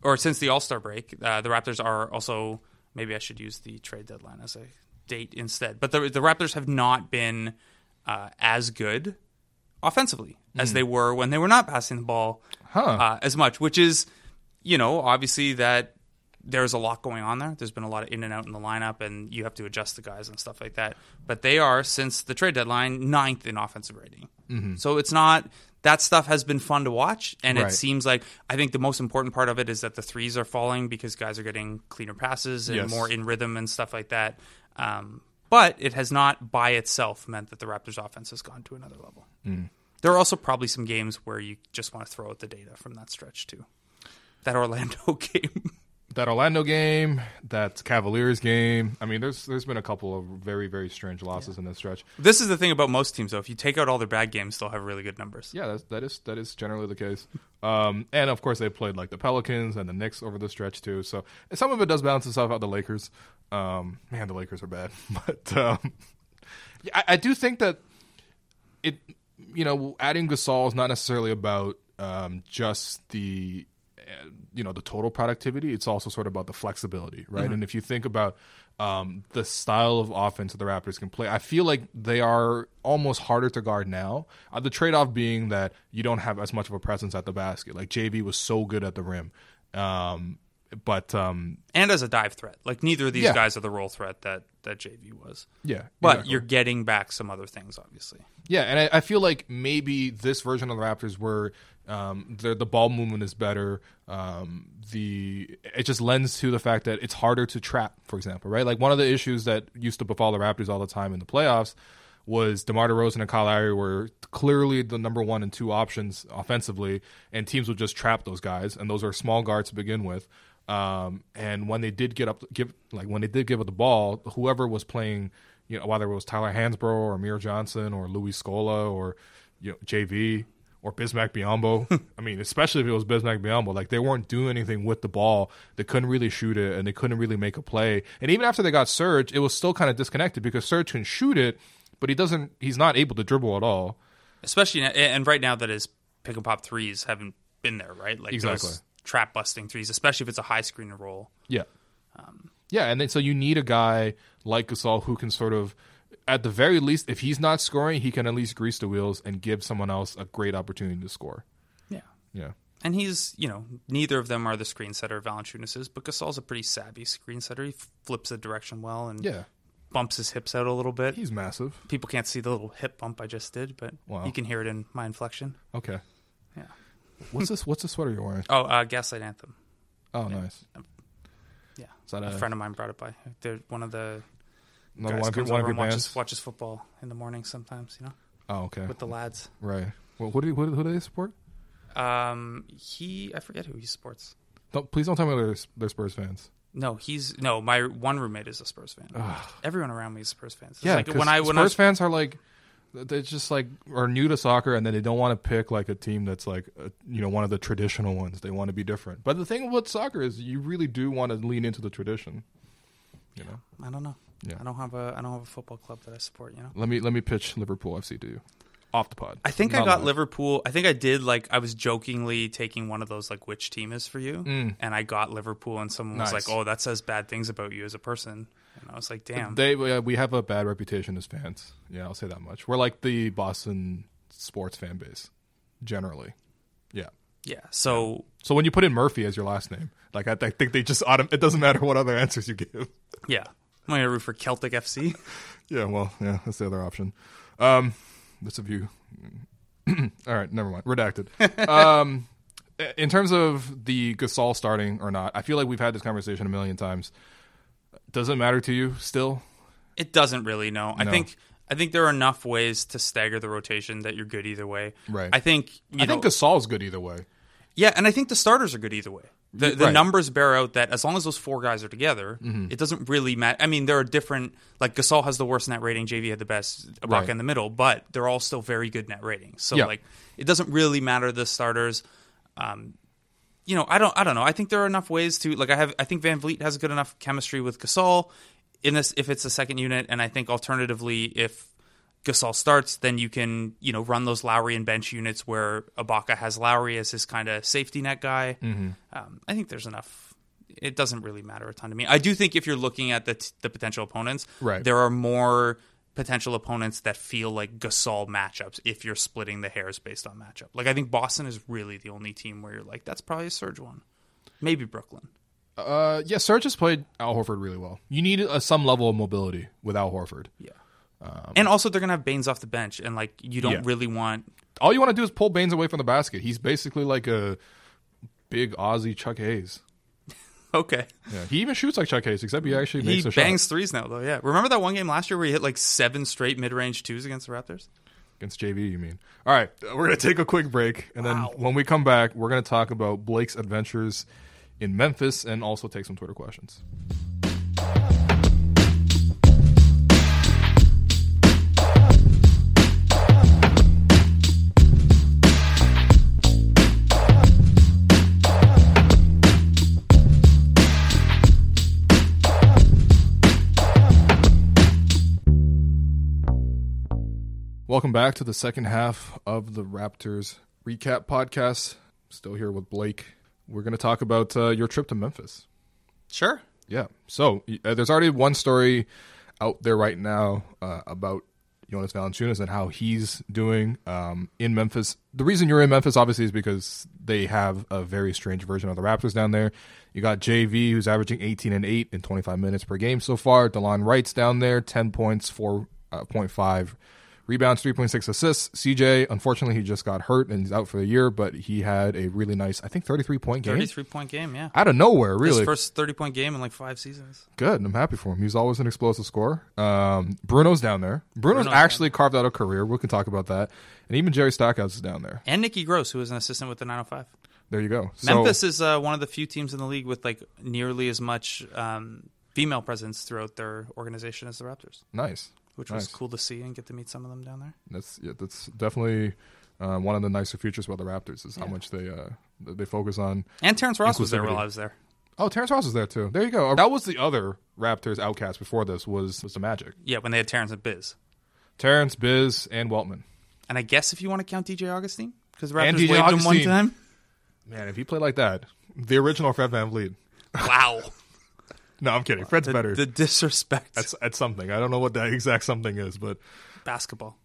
or since the all-star break uh, the raptors are also maybe i should use the trade deadline as a date instead but the, the raptors have not been uh, as good offensively as they were when they were not passing the ball uh, as much, which is, you know, obviously that there's a lot going on there. There's been a lot of in and out in the lineup, and you have to adjust the guys and stuff like that. But they are, since the trade deadline, ninth in offensive rating. So it's not. That stuff has been fun to watch, and Right. it seems like I think the most important part of it is that the threes are falling because guys are getting cleaner passes and Yes. more in rhythm and stuff like that. Um, but it has not by itself meant that the Raptors' offense has gone to another level. There are also probably some games where you just want to throw out the data from that stretch too. That Orlando game. That Orlando game, that Cavaliers game. I mean, there's there's been a couple of very very strange losses in this stretch. This is the thing about most teams, though. If you take out all their bad games, they'll have really good numbers. Yeah, that's, that is that is generally the case. Um, and of course, they played like the Pelicans and the Knicks over the stretch too. So some of it does balance itself out. The Lakers, um, man, the Lakers are bad, but um, I, I do think that it, you know, adding Gasol is not necessarily about um, just the you know the total productivity it's also sort of about the flexibility right and if you think about um, the style of offense that the raptors can play i feel like they are almost harder to guard now uh, the trade-off being that you don't have as much of a presence at the basket like jv was so good at the rim um, but um, And as a dive threat, like neither of these Yeah. guys are the role threat that that JV was. yeah But exactly. you're getting back some other things, obviously. Yeah, and I, I feel like maybe this version of the Raptors, where um, the the ball movement is better, um, the it just lends to the fact that it's harder to trap. For example, right? Like one of the issues that used to befall the Raptors all the time in the playoffs was DeMar DeRozan and Kyle Lowry were clearly the number one and two options offensively, and teams would just trap those guys, and those are small guards to begin with. Um, and when they did get up, give like when they did give up the ball, whoever was playing, you know, whether it was Tyler Hansbrough or Amir Johnson or Luis Scola or you know JV or Bismack Biyombo. I mean, especially if it was Bismack Biyombo, like they weren't doing anything with the ball. They couldn't really shoot it, and they couldn't really make a play. And even after they got Serge, it was still kind of disconnected because Serge can shoot it, but he doesn't. He's not able to dribble at all. Especially now, and right now that his pick and pop threes haven't been there, right? Like Exactly. trap busting threes, especially if it's a high screen roll. Yeah. Um, yeah, and then so you need a guy like Gasol who can sort of, at the very least, if he's not scoring, he can at least grease the wheels and give someone else a great opportunity to score. Yeah. Yeah. And he's, you know, neither of them are the screen setter Valanciunas is, but Gasol's a pretty savvy screen setter. He flips the direction well and Yeah. bumps his hips out a little bit. He's massive. People can't see the little hip bump I just did, but Wow. you can hear it in my inflection. Okay. Yeah. What's this? What's the sweater you're wearing? Oh, uh, Gaslight Anthem. Oh, nice. Yeah. Is that a a- friend of mine brought it by. They're one of the Another guys one comes one over and watches, watches football in the morning sometimes, you know, Oh, okay. with the lads. right. Well, who do, who, do- who do they support? Um, he, I forget who he supports. Don't, please don't tell me they're, they're Spurs fans. No, he's no. My one roommate is a Spurs fan. Everyone around me is Spurs fans. It's Yeah, like when I when Spurs I was, fans are like, they just like are new to soccer, and then they don't want to pick like a team that's like, uh you know, one of the traditional ones. They want to be different. But the thing with soccer is, you really do want to lean into the tradition. You know, I don't know. Yeah. I don't have a I don't have a football club that I support. You know. let me let me pitch Liverpool FC to you, off the pod. I think I got live. Liverpool. I think I did like I was jokingly taking one of those like which team is for you, Mm. and I got Liverpool, and someone was like, "Oh, that says bad things about you as a person," and I was like, "Damn." They uh, we have a bad reputation as fans. Yeah, I'll say that much. We're like the Boston sports fan base, generally. Yeah. yeah. So So when you put in Murphy as your last name, like I, I think they just autom- it doesn't matter what other answers you give. yeah, I'm gonna root for Celtic FC. Yeah, well, yeah, that's the other option. Um, that's a view. All right, never mind. Redacted. um, in terms of the Gasol starting or not, I feel like we've had this conversation a million times. Does it matter to you still? It doesn't really. No, I think I think there are enough ways to stagger the rotation that you're good either way. Right. I think you I know, think Gasol's good either way. Yeah, and I think the starters are good either way. The, the Right. Mm-hmm. numbers bear out that as long as those four guys are together, it doesn't really matter. I mean, there are different. Like Gasol has the worst net rating, JV had the best, Ibaka Right. in the middle, but they're all still very good net ratings. So Yeah. like, it doesn't really matter the starters. Um, you know, I don't, I don't know. I think there are enough ways to like. I have, I think VanVleet has good enough chemistry with Gasol in this if it's a second unit, and I think alternatively if Gasol starts, then you can you know run those Lowry and bench units where Ibaka has Lowry as his kind of safety net guy. Mm-hmm. Um, I think there's enough. It doesn't really matter a ton to me. I do think if you're looking at the t- the potential opponents, Right. there are more potential opponents that feel like Gasol matchups if you're splitting the hairs based on matchup. Like I think Boston is really the only team where you're like that's probably a Serge one. Maybe Brooklyn. Uh, yeah, Serge has played Al Horford really well. You need uh, some level of mobility with Al Horford. Yeah. And also they're gonna have Baynes off the bench, and like you don't Yeah. really want All you want to do is pull Baynes away from the basket. He's basically like a big Aussie Chuck Hayes. okay. Yeah, he even shoots like Chuck Hayes, except he actually He makes a bangs shot threes now, though. Yeah, remember that one game last year where he hit like seven straight mid-range twos against the Raptors? against JV. You mean? All right, we're gonna take a quick break, and then when we come back, we're gonna talk about Blake's adventures in Memphis and also take some Twitter questions. Welcome back to the second half of the Raptors recap podcast. Still here with Blake. We're going to talk about uh, your trip to Memphis. Sure. Yeah. So uh, there's already one story out there right now uh, about Jonas Valanciunas and how he's doing um, in Memphis. The reason you're in Memphis, obviously, is because they have a very strange version of the Raptors down there. You got JV, who's averaging 18 and 8 in 25 minutes per game so far. Delon Wright's down there, 10 points, 4.5 Rebounds, 3.6 assists. CJ, unfortunately, he just got hurt and he's out for the year, but he had a really nice, I think, 33 point game. 33 point game, yeah. Out of nowhere, really. His first 30 point game in like five seasons. Good. I'm happy for him. He's always an explosive scorer. Um, Bruno's down there. Bruno's, Bruno's actually carved out a career. We can talk about that. And even Jerry Stackhouse is down there. And Nikki Gross, who was an assistant with the 905. There you go. So, Memphis is uh, one of the few teams in the league with like nearly as much um, female presence throughout their organization as the Raptors, Nice. Which was cool to see and get to meet some of them down there. That's yeah, that's definitely uh, one of the nicer features about the Raptors is how Yeah. much they uh, they focus on. And Terrence Ross was there while I was there. Oh, Terrence Ross is there too. There you go. That was the other Raptors outcast before this was was the Magic. Yeah, when they had Terrence and Biz. Terrence, Biz, and Weltman. And I guess if you want to count DJ Augustin, because the And Raptors DJ waived him one time. Man, if he played like that, the original Fred VanVleet. Wow. No, I'm kidding. Fred's the, better. the disrespect. at, at something. I don't know what that exact something is, but basketball.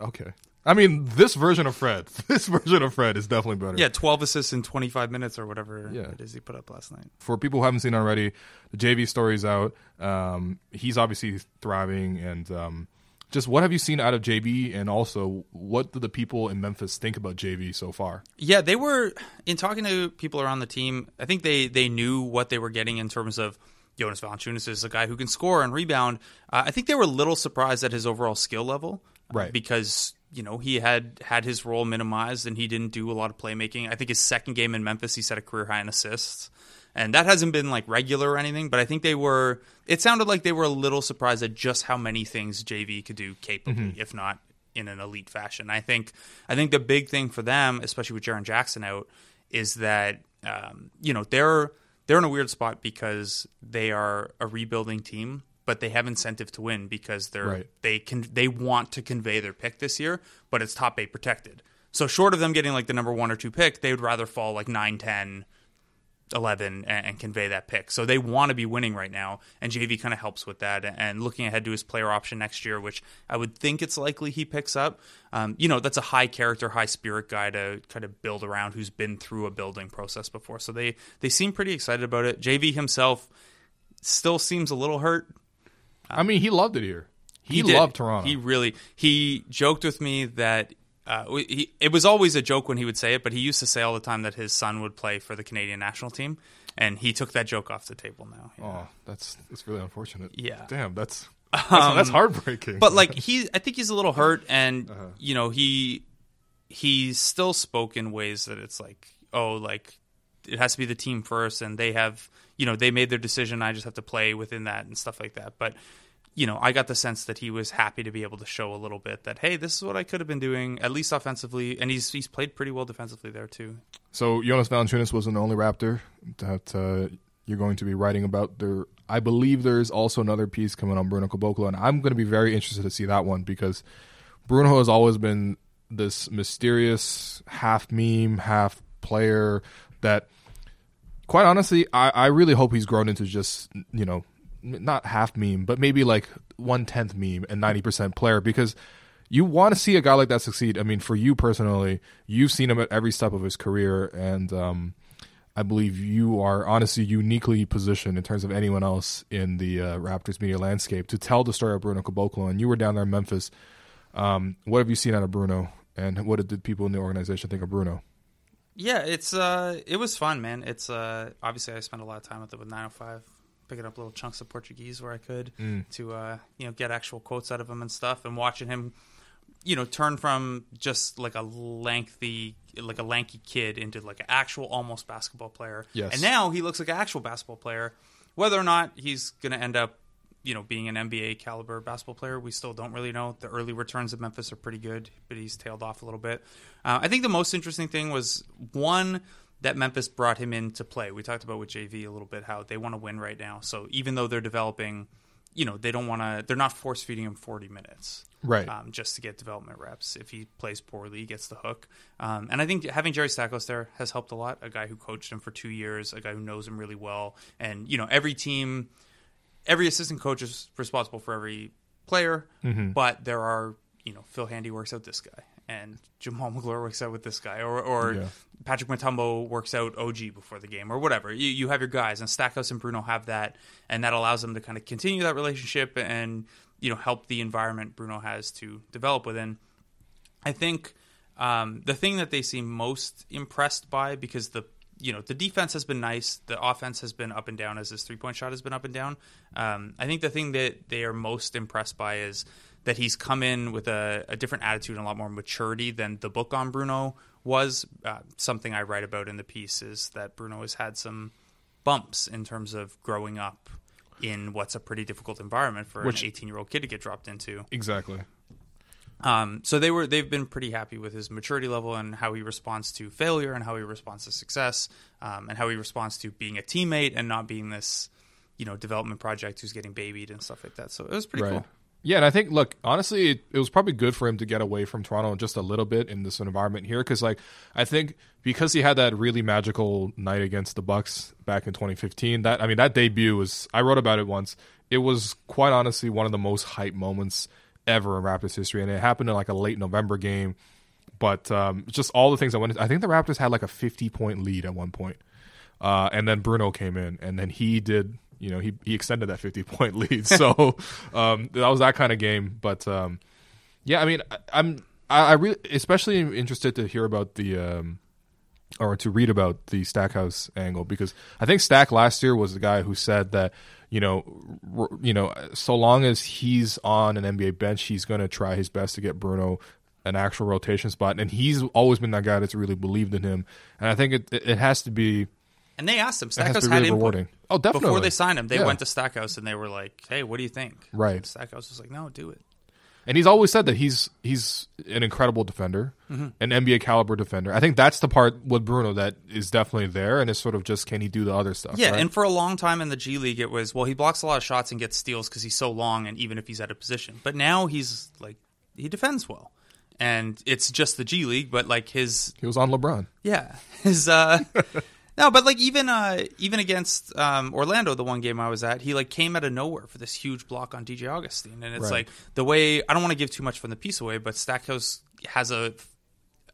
okay. I mean, this version of Fred, this version of Fred is definitely better. Yeah, 12 assists in 25 minutes or whatever Yeah. it is he put up last night. For people who haven't seen already, the JV story's out. Um, he's obviously thriving, and um, just what have you seen out of JV, and also what do the people in Memphis think about JV so far? Yeah, they were in talking to people around the team. I think they they knew what they were getting in terms of Jonas Valanciunas is a guy who can score and rebound. Uh, I think they were a little surprised at his overall skill level, uh, Right. Because you know he had had his role minimized and he didn't do a lot of playmaking. I think his second game in Memphis, he set a career high in assists. And that hasn't been like regular or anything, but I think they were. It sounded like they were a little surprised at just how many things JV could do capably, if not in an elite fashion. I think I think the big thing for them, especially with Jaren Jackson out, is that um, you know they're they're in a weird spot because they are a rebuilding team, but they have incentive to win because they're Right. they can they want to convey their pick this year, but it's top eight protected. So short of them getting like the number one or two pick, they would rather fall like 9, 10, 11 and, and convey that pick. So they want to be winning right now, and JV kind of helps with that. And looking ahead to his player option next year, which I would think it's likely he picks up. Um, you know, that's a high character, high spirit guy to kind of build around who's been through a building process before. So they they seem pretty excited about it. JV himself still seems a little hurt. I mean, he loved it here. He, did. loved Toronto. He really he joked with me that uh, he, it was always a joke when he would say it, but he used to say all the time that his son would play for the Canadian national team, and he took that joke off the table now. oh, that's that's really unfortunate. Yeah. Um, Damn, that's that's, that's heartbreaking. But like he, I think he's a little hurt, and Uh-huh. you know he he's still spoke in ways that it's like, oh, like it has to be the team first, and they have, you know, they made their decision. I just have to play within that and stuff like that. But you know, I got the sense that he was happy to be able to show a little bit that hey, this is what I could have been doing, at least offensively, and he's he's played pretty well defensively there too. So Jonas Valanciunas wasn't the only Raptor that uh, you're going to be writing about. There, I believe there's also another piece coming on Bruno Caboclo, and I'm going to be very interested to see that one because Bruno has always been this mysterious half meme, half player that, quite honestly, I, I really hope he's grown into just you know not half meme, but maybe like one tenth meme and ninety percent player because you want to see a guy like that succeed. I mean, for you personally, you've seen him at every step of his career, and um, I believe you are honestly uniquely positioned in terms of anyone else in the uh, Raptors media landscape to tell the story of Bruno Caboclo. And you were down there in Memphis. Um, what have you seen out of Bruno, and what did people in the organization think of Bruno? Yeah, it's uh, it was fun, man. It's uh, obviously I spent a lot of time with it with 905, picking up little chunks of Portuguese where I could to uh, you know get actual quotes out of him and stuff, and watching him, you know, turn from just like a lengthy like a lanky kid into like an actual almost basketball player. Yes. And now he looks like an actual basketball player. Whether or not he's going to end up, you know, being an NBA caliber basketball player, we still don't really know. The early returns of Memphis are pretty good, but he's tailed off a little bit. Uh, I think the most interesting thing was one that Memphis brought him in to play. We talked about with JV a little bit how they want to win right now. So even though they're developing, you know, they don't want to. They're not force feeding him forty minutes, Right. Um, just to get development reps. If he plays poorly, he gets the hook. Um, and I think having Jerry Stackhouse there has helped a lot. A guy who coached him for two years, a guy who knows him really well, and you know, every team, every assistant coach is responsible for every player, but there are, you know, Phil Handy works out this guy, and Jamaal Magloire works out with this guy, or, or Yeah. Patrick Mutombo works out OG before the game, or whatever. You, you have your guys, and Stackhouse and Bruno have that, and that allows them to kind of continue that relationship and you know help the environment Bruno has to develop within. I think um, the thing that they seem most impressed by because the you know the defense has been nice, the offense has been up and down as his three point shot has been up and down. Um, I think the thing that they are most impressed by is that he's come in with a, a different attitude and a lot more maturity than the book on Bruno was. Uh, something I write about in the piece is that Bruno has had some bumps in terms of growing up in what's a pretty difficult environment for Which- an 18 year old kid to get dropped into. Exactly. Um, so they were they've been pretty happy with his maturity level and how he responds to failure and how he responds to success um, and how he responds to being a teammate and not being this you know development project who's getting babied and stuff like that. So it was pretty Right. cool. Yeah, and I think, look, honestly, it, it was probably good for him to get away from Toronto just a little bit in this environment here, because, like, I think because he had that really magical night against the Bucks back in 2015, that I mean, that debut was. I wrote about it once. It was quite honestly one of the most hype moments ever in Raptors history, and it happened in like a late November game. But um, just all the things I went I think the Raptors had like a 50 point lead at one point. Uh, and then Bruno came in, and then he did. You know, he he extended that fifty point lead. So um, that was that kind of game. But um, yeah, I mean, I, I'm I, I really especially interested to hear about the um, or to read about the Stackhouse angle because I think Stack last year was the guy who said that you know r- you know so long as he's on an NBA bench, he's going to try his best to get Bruno an actual rotation spot, and he's always been that guy that's really believed in him. And I think it it it has to be And they asked him. has Stackhouse to be had really input. Oh, definitely. Before they signed him, they Yeah. went to Stackhouse and they were like, "Hey, what do you think?" Right. And Stackhouse was like, "No, do it." And he's always said that he's he's an incredible defender, Mm-hmm. an NBA caliber defender. I think that's the part with Bruno that is definitely there, and it's sort of just can he do the other stuff? Yeah, right? and for a long time in the G League, it was well, he blocks a lot of shots and gets steals because he's so long, and even if he's out of position. But now he's like he defends well, and it's just the G League, but like his he was on LeBron. yeah his uh no, but like even uh even against um Orlando, the one game I was at, he like came out of nowhere for this huge block on DJ Augustin, and it's Right. like the way I don't want to give too much from the piece away, but Stackhouse has a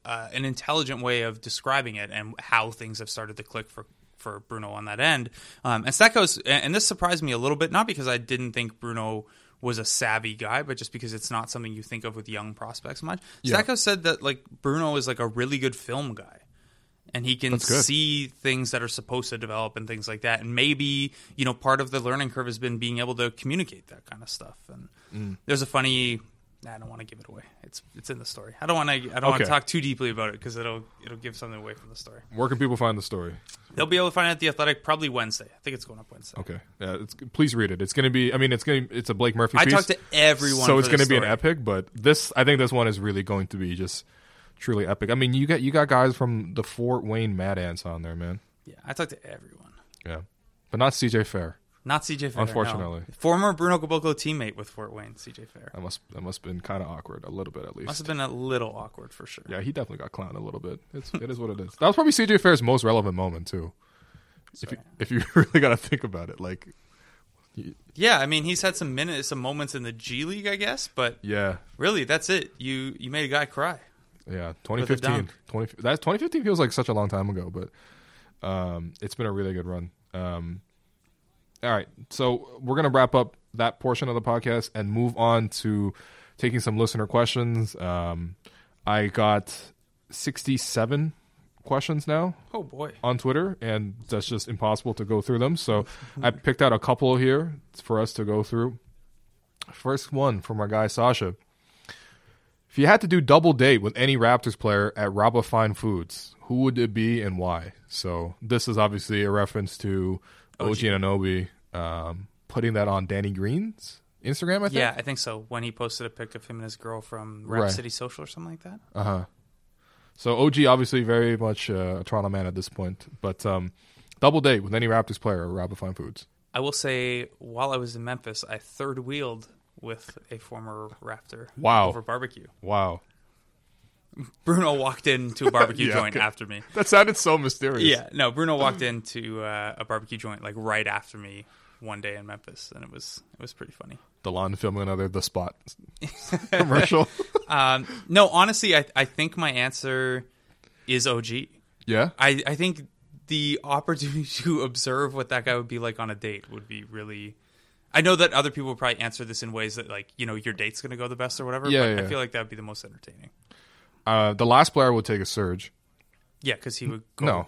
uh, an intelligent way of describing it and how things have started to click for for Bruno on that end. Um, and Stackhouse, and and this surprised me a little bit, not because I didn't think Bruno was a savvy guy, but just because it's not something you think of with young prospects much. Stackhouse said that like Bruno is like a really good film guy. And he can see things that are supposed to develop and things like that. And maybe, you know, part of the learning curve has been being able to communicate that kind of stuff. And Mm. there's a funny Nah, I don't want to give it away. It's it's in the story. I don't want to. I don't want to talk too deeply about it because it'll it'll give something away from the story. Where can people find the story? They'll be able to find it at the Athletic probably Wednesday. I think it's going up Wednesday. Okay, yeah, it's, please read it. It's going to be. I mean, it's going. to It's a Blake Murphy. I piece, talked to everyone. so it's going to be an epic. But this, I think, this one is really going to be just truly epic. I mean, you got you got guys from the Fort Wayne Mad Ants on there, man. Yeah, I talked to everyone. Yeah, but not CJ Fair. Not CJ Fair. no. Unfortunately. former Bruno Caboclo teammate with Fort Wayne, CJ Fair. That must that must have been kind of awkward, a little bit at least. Must have been a little awkward for sure. Yeah, he definitely got clowned a little bit. It's, it is what it is. That was probably CJ Fair's most relevant moment too. If you, if you really got to think about it, like, Yeah, I mean he's had some minutes, some moments in the G League, I guess, but yeah, really that's it. You you made a guy cry. Yeah, 2015, dunk. 20, that 2015 feels like such a long time ago, but um, it's been a really good run. Um, all right, so we're gonna wrap up that portion of the podcast and move on to taking some listener questions. Um, I got 67 questions now. Oh boy. on Twitter, and that's just impossible to go through them. So I picked out a couple here for us to go through. First one from our guy Sasha. If you had to do double date with any Raptors player at Rabba Fine Foods, who would it be and why? So this is obviously a reference to OG, Anunoby um, putting that on Danny Green's Instagram. I think. Yeah, I think so. When he posted a pic of him and his girl from Rap Right. City Social or something like that. Uh huh. So OG obviously very much uh, a Toronto man at this point, but um, double date with any Raptors player at Rabba Fine Foods. I will say, while I was in Memphis, I third wheeled with a former Raptor. Wow. Over barbecue. Wow, Bruno walked into a barbecue Yeah, joint okay. after me. that sounded so mysterious. Yeah, no, Bruno walked into uh, a barbecue joint like right after me one day in Memphis, and it was it was pretty funny. Delon filming another The Spot commercial. Um, no, honestly, I I think my answer is OG. yeah, I I think the opportunity to observe what that guy would be like on a date would be really. I know that other people would probably answer this in ways that like you know your date's going to go the best or whatever. Yeah, but yeah. I feel like that would be the most entertaining. uh, the last player would take a Serge. Yeah, because he would go. No.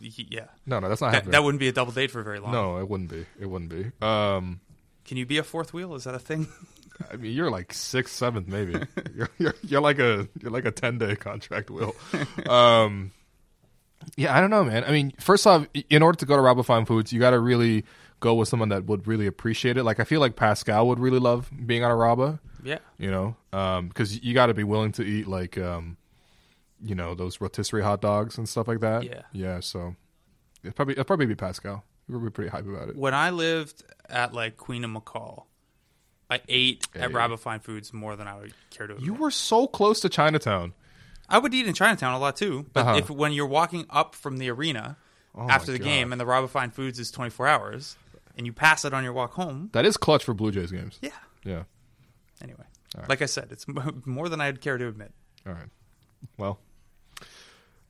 he- yeah, No, no, that's not that, happening. that wouldn't be a double date for very long. no, it wouldn't be. It wouldn't be. Um, Can you be a fourth wheel? Is that a thing? I mean, you're like sixth, seventh, maybe. you're, you're you're like a you're like a ten day contract, Will. Um, yeah, I don't know, man. I mean, first off, in order to go to Rabba Fine Foods, you got to really go with someone that would really appreciate it. Like, I feel like Pascal would really love being on a Rabba. yeah. You know, because you got to be willing to eat like, um, you know, those rotisserie hot dogs and stuff like that. Yeah. yeah. So it probably it'd probably be Pascal. We'd be pretty hype about it. When I lived at like Queen of McCaul, I ate at Hey. Rabba Fine Foods more than I would care to. Admit. You were so close to Chinatown. I would eat in Chinatown a lot too. But Uh-huh. if when you're walking up from the arena Oh after the God. game and the Rabba Fine Foods is 24 hours, and you pass it on your walk home, That is clutch for Blue Jays games. yeah. Yeah. Anyway, right. like I said, it's more than I'd care to admit. All right. Well,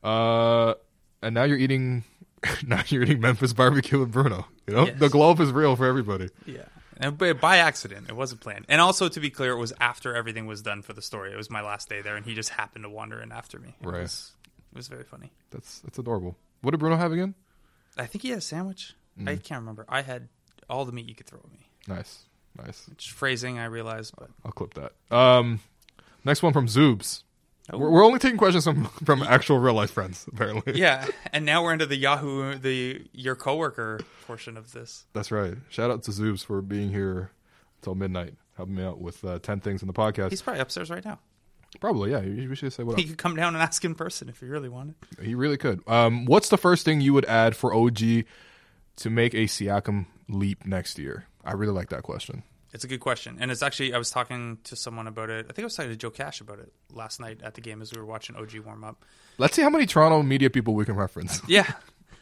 uh, and now you're eating. Now you're eating Memphis barbecue with Bruno. You know Yes. the globe is real for everybody. Yeah. And by by accident, it wasn't planned. And also, to be clear, it was after everything was done for the story. It was my last day there, and he just happened to wander in after me. It Right. Was, it was very funny. That's that's adorable. What did Bruno have again? I think he had a sandwich. I can't remember. I had all the meat you could throw at me. Nice, nice. Which phrasing I realized, but I'll clip that. Um, next one from Zoobs. Oh. We're, we're only taking questions from from actual real life friends, apparently. yeah. And now we're into the Yahoo, the your coworker portion of this. That's right. Shout out to Zoobs for being here until midnight, helping me out with uh, ten things in the podcast. He's probably upstairs right now. Probably, yeah. We should say what He up. could come down and ask in person if he really wanted. He really could. Um, what's the first thing you would add for OG to make a Siakam leap next year? I really like that question. It's a good question, and it's actually I was talking to someone about it. I think I was talking to Joe Cash about it last night at the game as we were watching OG warm up. Let's see how many Toronto media people we can reference. Yeah,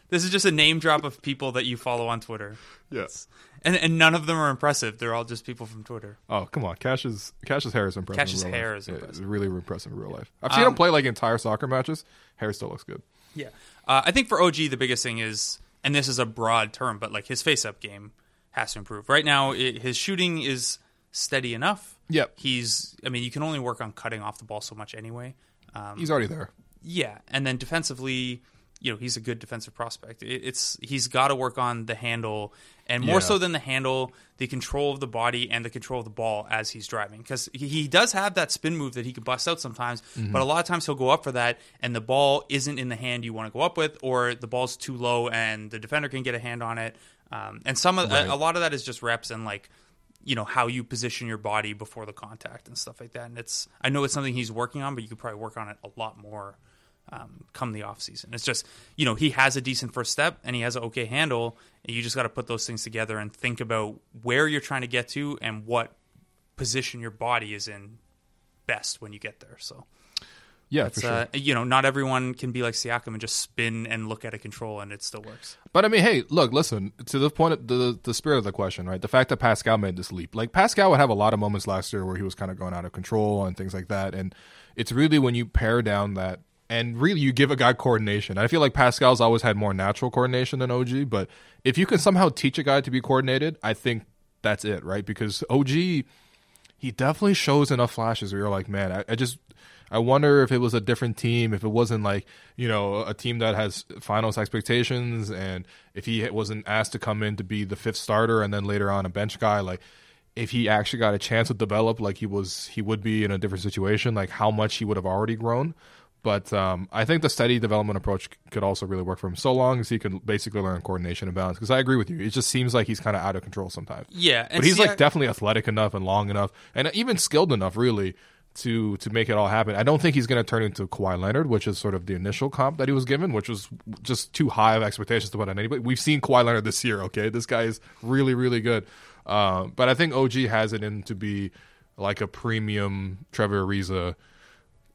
this is just a name drop of people that you follow on Twitter, yes. and and none of them are impressive. They're all just people from Twitter. Oh come on, Cash's Cash's hair is impressive. Cash's hair life. is Yeah, impressive. it's really impressive in real life. I've seen Um, him play like entire soccer matches. Hair still looks good. Yeah, uh, I think for OG the biggest thing is, and this is a broad term, but like his face up game has to improve. Right now, it, his shooting is steady enough. Yep. He's, I mean, you can only work on cutting off the ball so much anyway. Um, He's already there. Yeah, and then defensively, you know, he's a good defensive prospect. It, it's he's got to work on the handle, and more Yeah. so than the handle, the control of the body and the control of the ball as he's driving. Because he, he does have that spin move that he can bust out sometimes, Mm-hmm. but a lot of times he'll go up for that, and the ball isn't in the hand you want to go up with, or the ball's too low and the defender can get a hand on it. Um, and some of, a, a lot of that is just reps and like you know how you position your body before the contact and stuff like that. And it's I know it's something he's working on, but you could probably work on it a lot more um, come the off season. It's just you know he has a decent first step and he has an okay handle, and you just got to put those things together and think about where you're trying to get to and what position your body is in best when you get there. So Yeah, it's for sure. uh, you know not everyone can be like Siakam and just spin and look at a control and it still works. But I mean, hey, look, listen to the point, of the the spirit of the question, right? The fact that Pascal made this leap, like Pascal would have a lot of moments last year where he was kind of going out of control and things like that, and it's really when you pare down that and really you give a guy coordination. I feel like Pascal's always had more natural coordination than OG, but if you can somehow teach a guy to be coordinated, I think that's it, right? Because OG, he definitely shows enough flashes where you're like, man, I, I just I wonder if it was a different team, if it wasn't like you know a team that has finals expectations, and if he wasn't asked to come in to be the fifth starter and then later on a bench guy, like if he actually got a chance to develop like he was he would be in a different situation, like how much he would have already grown. But um, I think the steady development approach could also really work for him, so long as he can basically learn coordination and balance. Because I agree with you, it just seems like he's kind of out of control sometimes. Yeah, but he's see, like I- definitely athletic enough and long enough, and even skilled enough, really, to to make it all happen. I don't think he's going to turn into Kawhi Leonard, which is sort of the initial comp that he was given, which was just too high of expectations to put on anybody. We've seen Kawhi Leonard this year. Okay, this guy is really really good, uh, but I think OG has it in to be like a premium Trevor Ariza.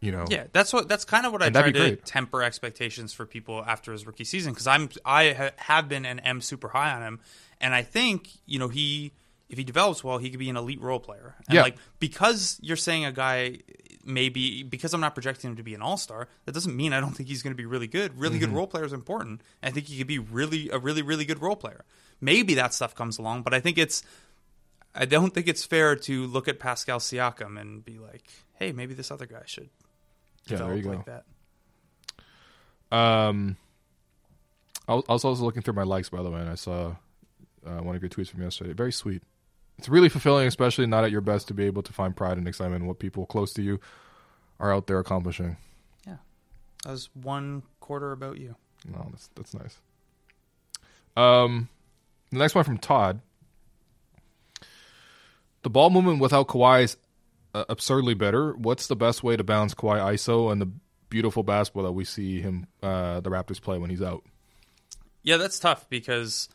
You know, Yeah, that's what that's kind of what I And tried be to great. temper expectations for people after his rookie season because I'm I ha- have been and am super high on him, and I think you know he if he develops well he could be an elite role player. And Yeah. like because you're saying a guy maybe because I'm not projecting him to be an all star, that doesn't mean I don't think he's going to be really good. Really Mm-hmm. good role player is important. I think he could be really a really really good role player. Maybe that stuff comes along, but I think it's I don't think it's fair to look at Pascal Siakam and be like, hey, maybe this other guy should yeah, there you go. like that. Um, I was I was also looking through my likes, by the way, and I saw uh, one of your tweets from yesterday. Very sweet. It's really fulfilling, especially not at your best, to be able to find pride and excitement in what people close to you are out there accomplishing. Yeah. That was one quarter about you. No, that's that's nice. Um, the next one from Todd. The ball movement without Kawhi is uh, absurdly better. What's the best way to balance Kawhi ISO and the beautiful basketball that we see him uh, the Raptors play when he's out? Yeah, that's tough because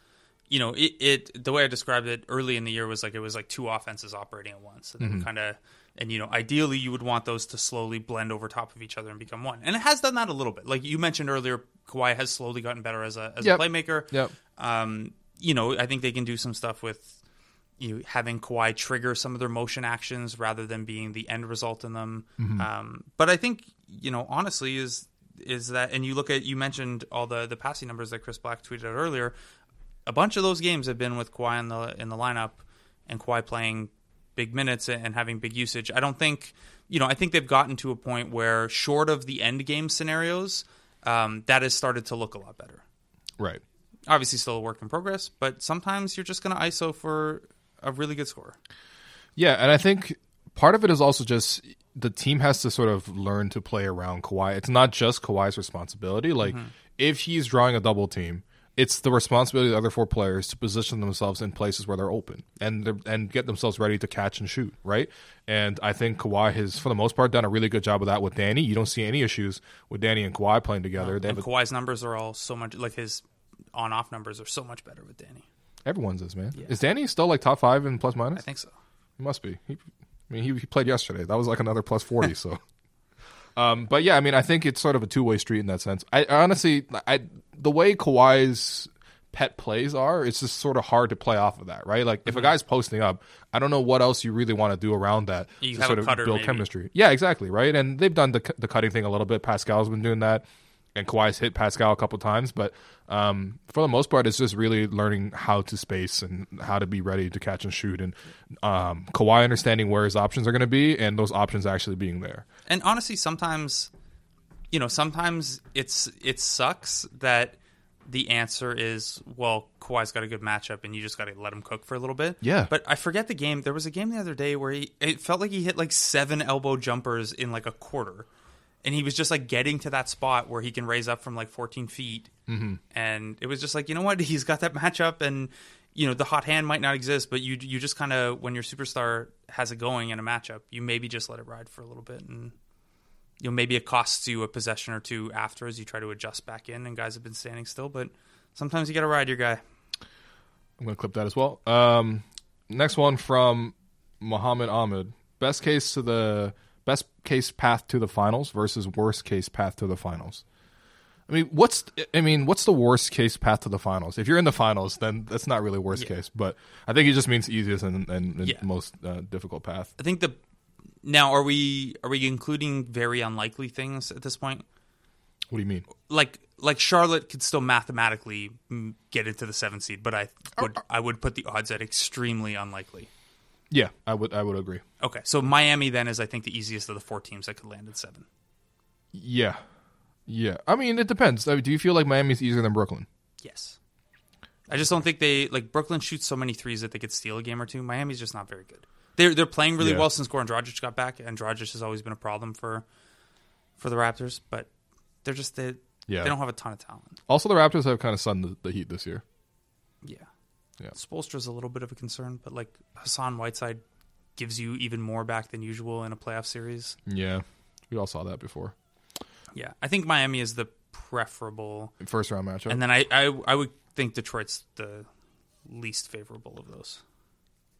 you know it, it. The way I described it early in the year was like it was like two offenses operating at once, and kind of. And you know, ideally, you would want those to slowly blend over top of each other and become one. And it has done that a little bit. Like you mentioned earlier, Kawhi has slowly gotten better as a as Yep. a playmaker. Yep. Um, you know, I think they can do some stuff with you having Kawhi trigger some of their motion actions rather than being the end result in them. Um, but I think you know, honestly, is is that and you look at you mentioned all the the passing numbers that Chris Black tweeted out earlier. A bunch of those games have been with Kawhi in the in the lineup and Kawhi playing big minutes and having big usage. I don't think you know. I think they've gotten to a point where, short of the end game scenarios, um, that has started to look a lot better Right. obviously still a work in progress, but sometimes you're just going to ISO for a really good score. Yeah, and I think part of it is also just the team has to sort of learn to play around Kawhi. It's not just Kawhi's responsibility. Like mm-hmm. if he's drawing a double team, it's the responsibility of the other four players to position themselves in places where they're open and they're- and get themselves ready to catch and shoot, right? And I think Kawhi has, for the most part, done a really good job of that with Danny. You don't see any issues with Danny and Kawhi playing together. they And have a, Kawhi's numbers are all so much like his on-off numbers are so much better with Danny. Everyone's is man. Is Danny still like top five in plus minus? I think so. He must be. He, I mean, he, he played yesterday. That was like another plus forty. so, um, but yeah, I mean, I think it's sort of a two way street in that sense. I honestly, I the way Kawhi's pet plays are, it's just sort of hard to play off of that, right? Like if a guy's posting up, I don't know what else you really want to do around that You to sort of build maybe. chemistry. Yeah, exactly, right. And they've done the the cutting thing a little bit. Pascal's been doing that. And Kawhi's hit Pascal a couple times, but um, for the most part, it's just really learning how to space and how to be ready to catch and shoot. And um, Kawhi understanding where his options are going to be, and those options actually being there. And honestly, sometimes, you know, sometimes it's it sucks that the answer is well, Kawhi's got a good matchup, and you just got to let him cook for a little bit. Yeah. But I forget the game. There was a game the other day where he it felt like he hit like seven elbow jumpers in like a quarter, and he was just like getting to that spot where he can raise up from like 14 feet, mm-hmm. and it was just like you know what he's got that matchup and. You know the hot hand might not exist, but you you just kind of when your superstar has it going in a matchup, you maybe just let it ride for a little bit and you know maybe it costs you a possession or two after as you try to adjust back in and guys have been standing still but sometimes you got to ride your guy I'm going to clip that as well. Um, next one from Muhammad Ahmed. Best case to the best case path to the finals versus worst case path to the finals. I mean, what's I mean, what's the worst case path to the finals? If you're in the finals, then that's not really worst case. But I think it just means easiest and, and, and Yeah. most uh, difficult path. i think the now are we are we including very unlikely things at this point What do you mean? like like charlotte could still mathematically get into the seventh seed but i would i would put the odds at extremely unlikely Yeah, I would I would agree. okay so miami then is i think the easiest of the four teams that could land at seven Yeah, yeah. I mean, it depends. I mean, do you feel like Miami's easier than Brooklyn? yes I just don't think they like Brooklyn shoots so many threes that they could steal a game or two. Miami's just not very good. They're they're playing really Yeah. well since Goran Dragic got back, and Dragic has always been a problem for for the Raptors. But they're just they, Yeah. they don't have a ton of talent. Also, the Raptors have kind of sunned the, the Heat this year. Yeah, Yeah. Spoelstra's a little bit of a concern, but like Hassan Whiteside gives you even more back than usual in a playoff series. Yeah, we all saw that before. Yeah, I think Miami is the preferable, First round matchup. and then I I, I would think Detroit's the least favorable of those.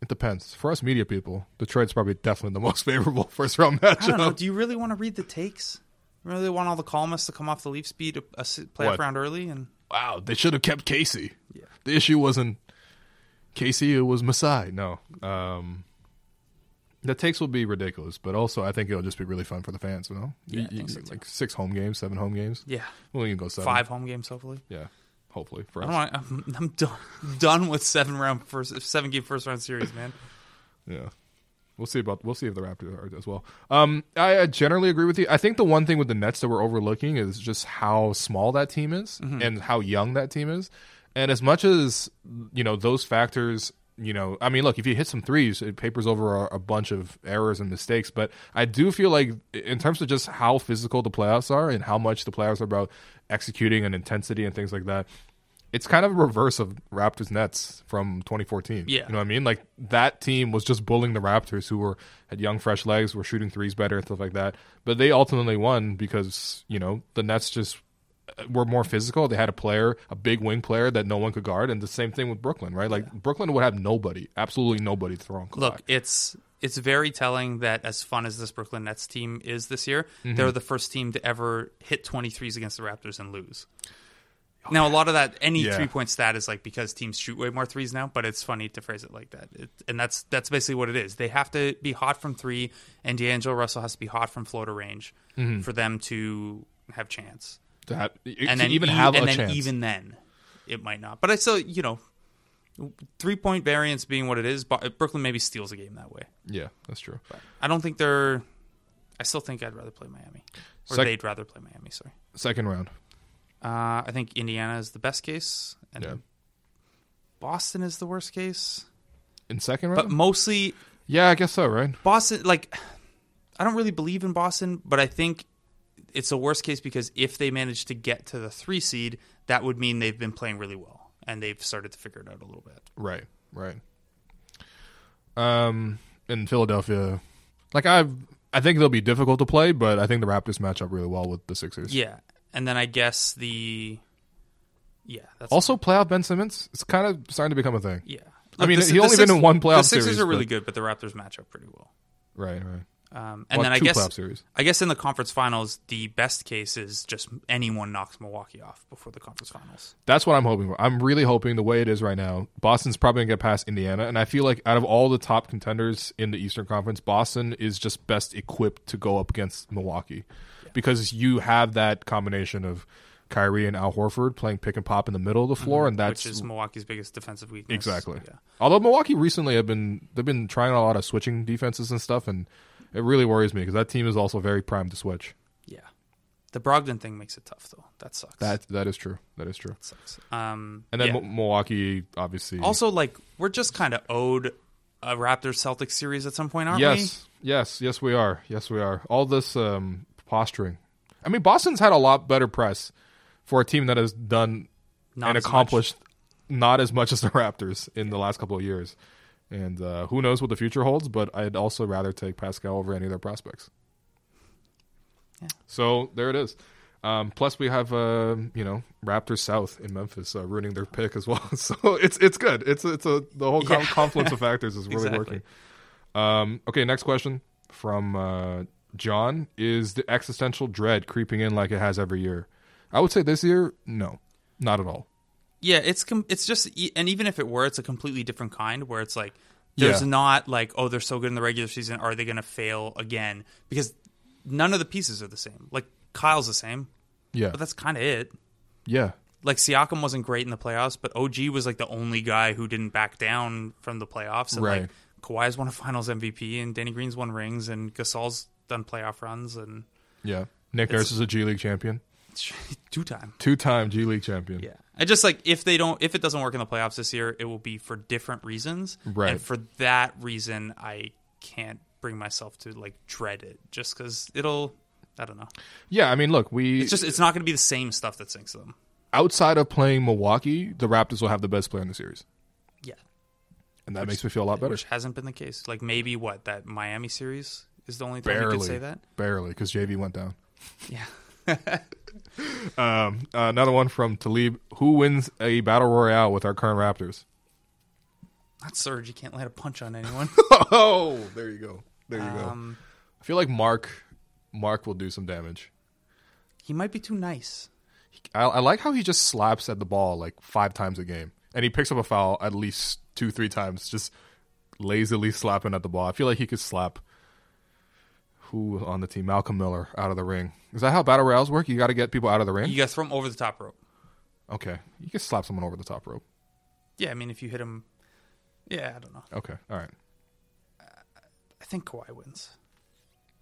it depends. For us media people, Detroit's probably definitely the most favorable first round matchup. I don't know. Do you really want to read the takes? You really want all the columnists to come off the Leafs beat a, a playoff What? round early? And Wow, they should have kept Casey. Yeah. The issue wasn't Casey; it was Masai. No, um, the takes will be ridiculous, but also I think it'll just be really fun for the fans. You know, Yeah, You- you- so, too. like six home games, seven home games. yeah, Well, you can go seven. five home games hopefully. Yeah, hopefully for I us. don't want. I'm, I'm done. done with seven round first seven game first round series, man. Yeah. We'll see about we'll see if the Raptors are as well. Um, I, I generally agree with you. I think the one thing with the Nets that we're overlooking is just how small that team is and how young that team is. And as much as you know those factors, you know, I mean, look, if you hit some threes, it papers over a, a bunch of errors and mistakes. But I do feel like, in terms of just how physical the playoffs are and how much the playoffs are about executing and intensity and things like that, it's kind of a reverse of Raptors Nets from 2014. Yeah. you know what I mean? Like that team was just bullying the Raptors, who were had young, fresh legs, were shooting threes better and stuff like that. But they ultimately won because you know the Nets just were more physical. They had a player, a big wing player that no one could guard, and the same thing with Brooklyn, right? Like Brooklyn would have nobody, absolutely nobody to throw on Kawhi. Look, it's it's very telling that as fun as this Brooklyn Nets team is this year, Mm-hmm. they're the first team to ever hit 23s against the Raptors and lose. Now, a lot of that, any Yeah. three point stat is like because teams shoot way more threes now, but it's funny to phrase it like that. It, and that's that's basically what it is. They have to be hot from three, and D'Angelo Russell has to be hot from floater range Mm-hmm. for them to have chance. To have, And then even e- have and then chance. even then, it might not. But I still, you know, three point variance being what it is, Brooklyn maybe steals a game that way. yeah, that's true. I don't think they're. I still think I'd rather play Miami, or Sec- they'd rather play Miami. Sorry. Second round, Uh, I think Indiana is the best case, and Yeah. Boston is the worst case. in second round, But mostly yeah, I guess so, right? Boston. Like, I don't really believe in Boston, but I think it's a worst case because if they manage to get to the three seed, that would mean they've been playing really well and they've started to figure it out a little bit. Right, right. Um, in Philadelphia, like I, I think they'll be difficult to play, but I think the Raptors match up really well with the Sixers. Yeah, and then I guess the. Yeah, that's Also, playoff Ben Simmons, it's kind of starting to become a thing. yeah. I mean, the- he the only been in one playoff The Sixers series, are really but- good, but the Raptors match up pretty well. Right, right. Um, and Well, then I guess series. I guess in the conference finals, the best case is just anyone knocks Milwaukee off before the conference finals. That's what I'm hoping for. I'm really hoping the way it is right now, Boston's probably gonna get past Indiana, and I feel like out of all the top contenders in the Eastern Conference, Boston is just best equipped to go up against Milwaukee because you have that combination of Kyrie and Al Horford playing pick and pop in the middle of the floor, and that's which is Milwaukee's biggest defensive weakness. exactly. Yeah. Although Milwaukee recently have been they've been trying a lot of switching defenses and stuff, and it really worries me because that team is also very primed to switch. Yeah. The Brogdon thing makes it tough, though. That sucks. That that is true. That is true. sucks. Um, And then yeah. M- Milwaukee, obviously, also, like, we're just kind of owed a Raptors Celtics series at some point, aren't we? yes, yes, yes, we are. Yes, we are. All this um, posturing. I mean, Boston's had a lot better press for a team that has done Not and as much. accomplished not as much as the Raptors in the last couple of years. And uh, who knows what the future holds? But I'd also rather take Pascal over any of their prospects. Yeah. So there it is. Um, plus, we have uh, you know Raptors South in Memphis uh, ruining their pick as well. So it's it's good. It's it's a the whole Yeah. confluence of factors is really Exactly. working. Um, okay, next question from uh, John: Is the existential dread creeping in like it has every year? I would say this year, no, not at all. Yeah, it's com- it's just, and even if it were, it's a completely different kind where it's like, there's Yeah. not like, oh, they're so good in the regular season. Are they going to fail again? Because none of the pieces are the same. Like, Kyle's the same, Yeah, but that's kind of it. yeah, Like, Siakam wasn't great in the playoffs, but OG was like the only guy who didn't back down from the playoffs. And Right. like, Kawhi's won a finals MVP, and Danny Green's won rings, and Gasol's done playoff runs, and yeah. Nick Nurse is a G League champion, two time. two-time G League champion. Yeah. I just like if they don't, if it doesn't work in the playoffs this year, it will be for different reasons. Right. And for that reason, I can't bring myself to like dread it, just because it'll. I don't know. Yeah, I mean, look, we It's just it's not going to be the same stuff that sinks them. outside of playing Milwaukee, the Raptors will have the best player in the series, Yeah. and that makes me feel a lot better. Which hasn't been the case. Like maybe what that Miami series is the only time you Barely could say that. barely because JV went down. Yeah. Um, uh, another one from Talib: Who wins a battle royale with our current Raptors? Not Serge. You can't land a punch on anyone. oh, there you go. There you go. um, I feel like Marc, Marc will do some damage. he might be too nice. I, I like how he just slaps at the ball like five times a game, and he picks up a foul at least two, three times, just lazily slapping at the ball. I feel like he could slap who on the team, Malcolm Miller, out of the ring. Is that how battle royals work? You got to get people out of the ring. You throw him over the top rope. Okay, you can slap someone over the top rope. Yeah, I mean if you hit him. Yeah, I don't know. Okay, all right. I think Kawhi wins.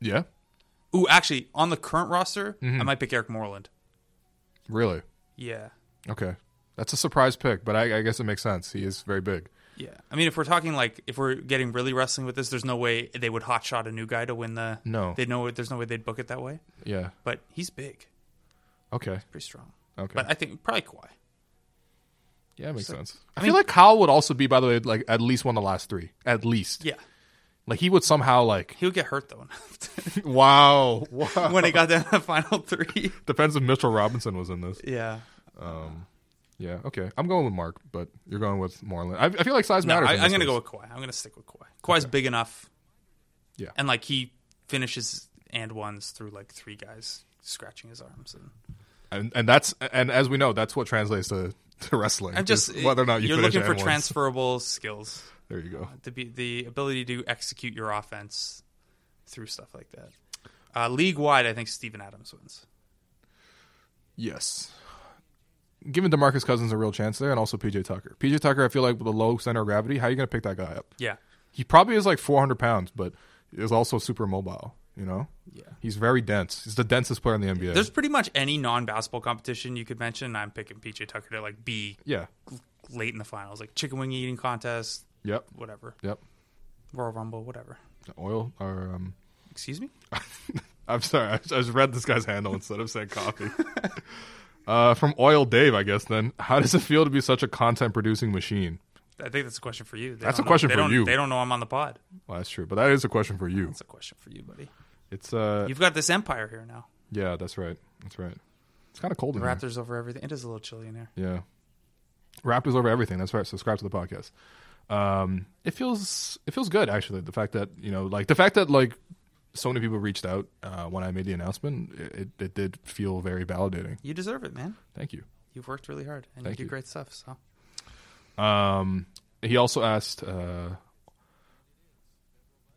Yeah, Ooh, actually, on the current roster, Mm-hmm. I might pick Eric Moreland. really. Yeah. Okay, that's a surprise pick, but I, I guess it makes sense. He is very big. Yeah. I mean, if we're talking like, if we're getting really wrestling with this, there's no way they would hotshot a new guy to win the. No. They know there's no way they'd book it that way. Yeah. But he's big, Okay. pretty strong. Okay. But I think probably Kawhi. yeah, it makes so- sense. I I, mean- feel like Kyle would also be, by the way, like at least one of the last three. At least. Yeah. Like he would somehow like. He would get hurt though wow. Wow. when it got down to the final three. Depends if Mitchell Robinson was in this. Yeah. Um, Yeah. Okay. I'm going with Marc, but you're going with Moreland. I, I feel like size No, matters. I, I'm going to go with Kawhi. I'm going to stick with Kawhi. Kawhi's big enough. Yeah. And like he finishes and ones through like three guys scratching his arms and and and that's and as we know, that's what translates to, to wrestling. I'm just whether or not you are looking for ones. transferable skills. There you go. to be the ability to execute your offense through stuff like that. Uh, league wide, I think Steven Adams wins. Yes. Giving Demarcus Cousins a real chance there, and also PJ Tucker. PJ Tucker, I feel like with a low center of gravity, how are you going to pick that guy up? Yeah, He probably is like 400 pounds, but is also super mobile. You know, yeah. he's very dense. He's the densest player in the NBA. There's pretty much any non-basketball competition you could mention. I'm picking PJ Tucker to like be yeah. late in the finals, like chicken wing eating contest, Yep. whatever, Yep. Royal Rumble, whatever. Oil or um. Excuse me. I'm sorry. I, I just read this guy's handle instead of saying coffee. uh, from Oil Dave, I guess. Then, how does it feel to be such a content producing machine? I think that's a question for you. They That's a question know, for you. They don't know I'm on the pod. Well, that's true, but that is a question for you. That's a question for you, buddy. It's uh, You've got this empire here now. yeah, that's right. That's right. It's kind of cold in here. Raptors over everything. It is a little chilly in here. Yeah. Raptors over everything. That's right. Subscribe to the podcast. Um, it feels it feels good actually. The fact that you know, like the fact that like so many people reached out uh, when I made the announcement, it, it did feel very validating. You deserve it, man. Thank you. You've worked really hard and Thank you do you. great stuff. So Um, he also asked, uh,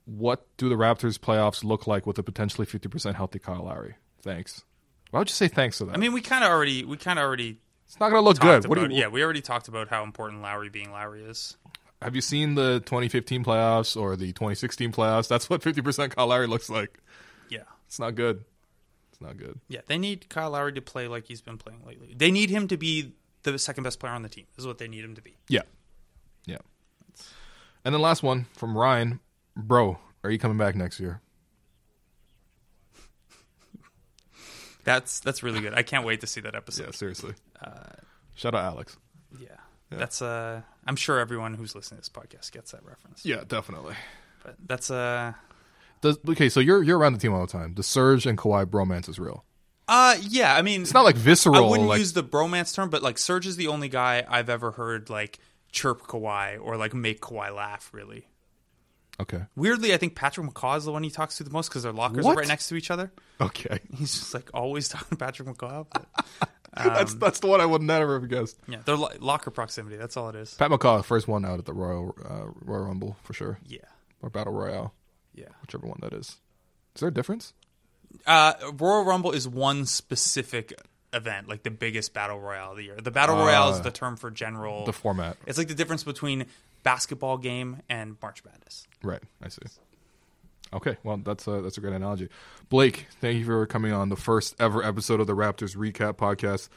"What do the Raptors playoffs look like with a potentially fifty percent healthy Kyle Lowry?" Thanks. Why would you say thanks to that? I mean, we kind of already we kind of already it's not going to look talked good. What do about. you, yeah, we already talked about how important Lowry being Lowry is. Have you seen the 2015 playoffs or the 2016 playoffs? That's what 50% Kyle Lowry looks like. Yeah, It's not good. It's not good. yeah. They need Kyle Lowry to play like he's been playing lately. They need him to be the second best player on the team. This is what they need him to be. Yeah. Yeah. And then last one from Ryan. Bro, are you coming back next year? That's that's really good. I can't wait to see that episode. Yeah, seriously. Uh, Shout out Alex. Yeah. That's uh I'm sure everyone who's listening to this podcast gets that reference. Yeah, definitely. But that's uh Does, okay, so you're you're around the team all the time. The Serge and Kawhi bromance is real. uh yeah, I mean It's not like visceral. I wouldn't like, use the bromance term, but like Serge is the only guy I've ever heard like chirp Kawhi or like make Kawhi laugh. Really okay, weirdly, I think Patrick McCaw is the one he talks to the most because their lockers What? are right next to each other. okay. He's just like always talking to Patrick McCaw. But, that's that's the one I would never have guessed. yeah, their lo- locker proximity. That's all it is. Pat McCaw, first one out at the Royal uh, Royal Rumble for sure, Yeah, or Battle Royale, yeah. whichever one that is. Is there a difference? Uh, Royal Rumble is one specific event, like the biggest battle royale of the year. The battle royale is the term for general. The format, it's like the difference between basketball game and March Madness. right? I see. Okay, well that's a that's a great analogy. Blake, thank you for coming on the first ever episode of the Raptors recap podcast.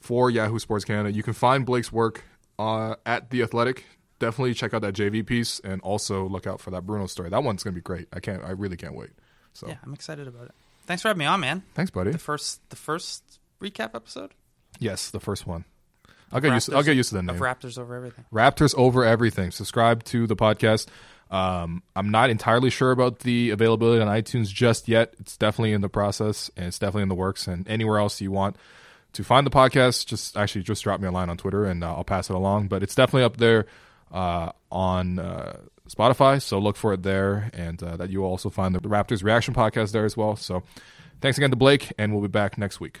for Yahoo Sports Canada. You can find Blake's work uh, at The Athletic. Definitely check out that JV piece and also look out for that Bruno story. That one's going to be great. I can't. I really can't wait. So Yeah, I'm excited about it. Thanks for having me on, man. thanks, buddy. The first, the first recap episode. Yes, the first one. I'll get used. I'll get used to the name. Of Raptors over everything. Raptors over everything. Subscribe to the podcast. Um, I'm not entirely sure about the availability on iTunes just yet. It's definitely in the process and it's definitely in the works. And anywhere else you want to find the podcast, just actually just drop me a line on Twitter and uh, I'll pass it along. But it's definitely up there uh, on uh, Spotify, so look for it there, and uh, that you will also find the Raptors reaction podcast there as well. So thanks again to Blake, and we'll be back next week.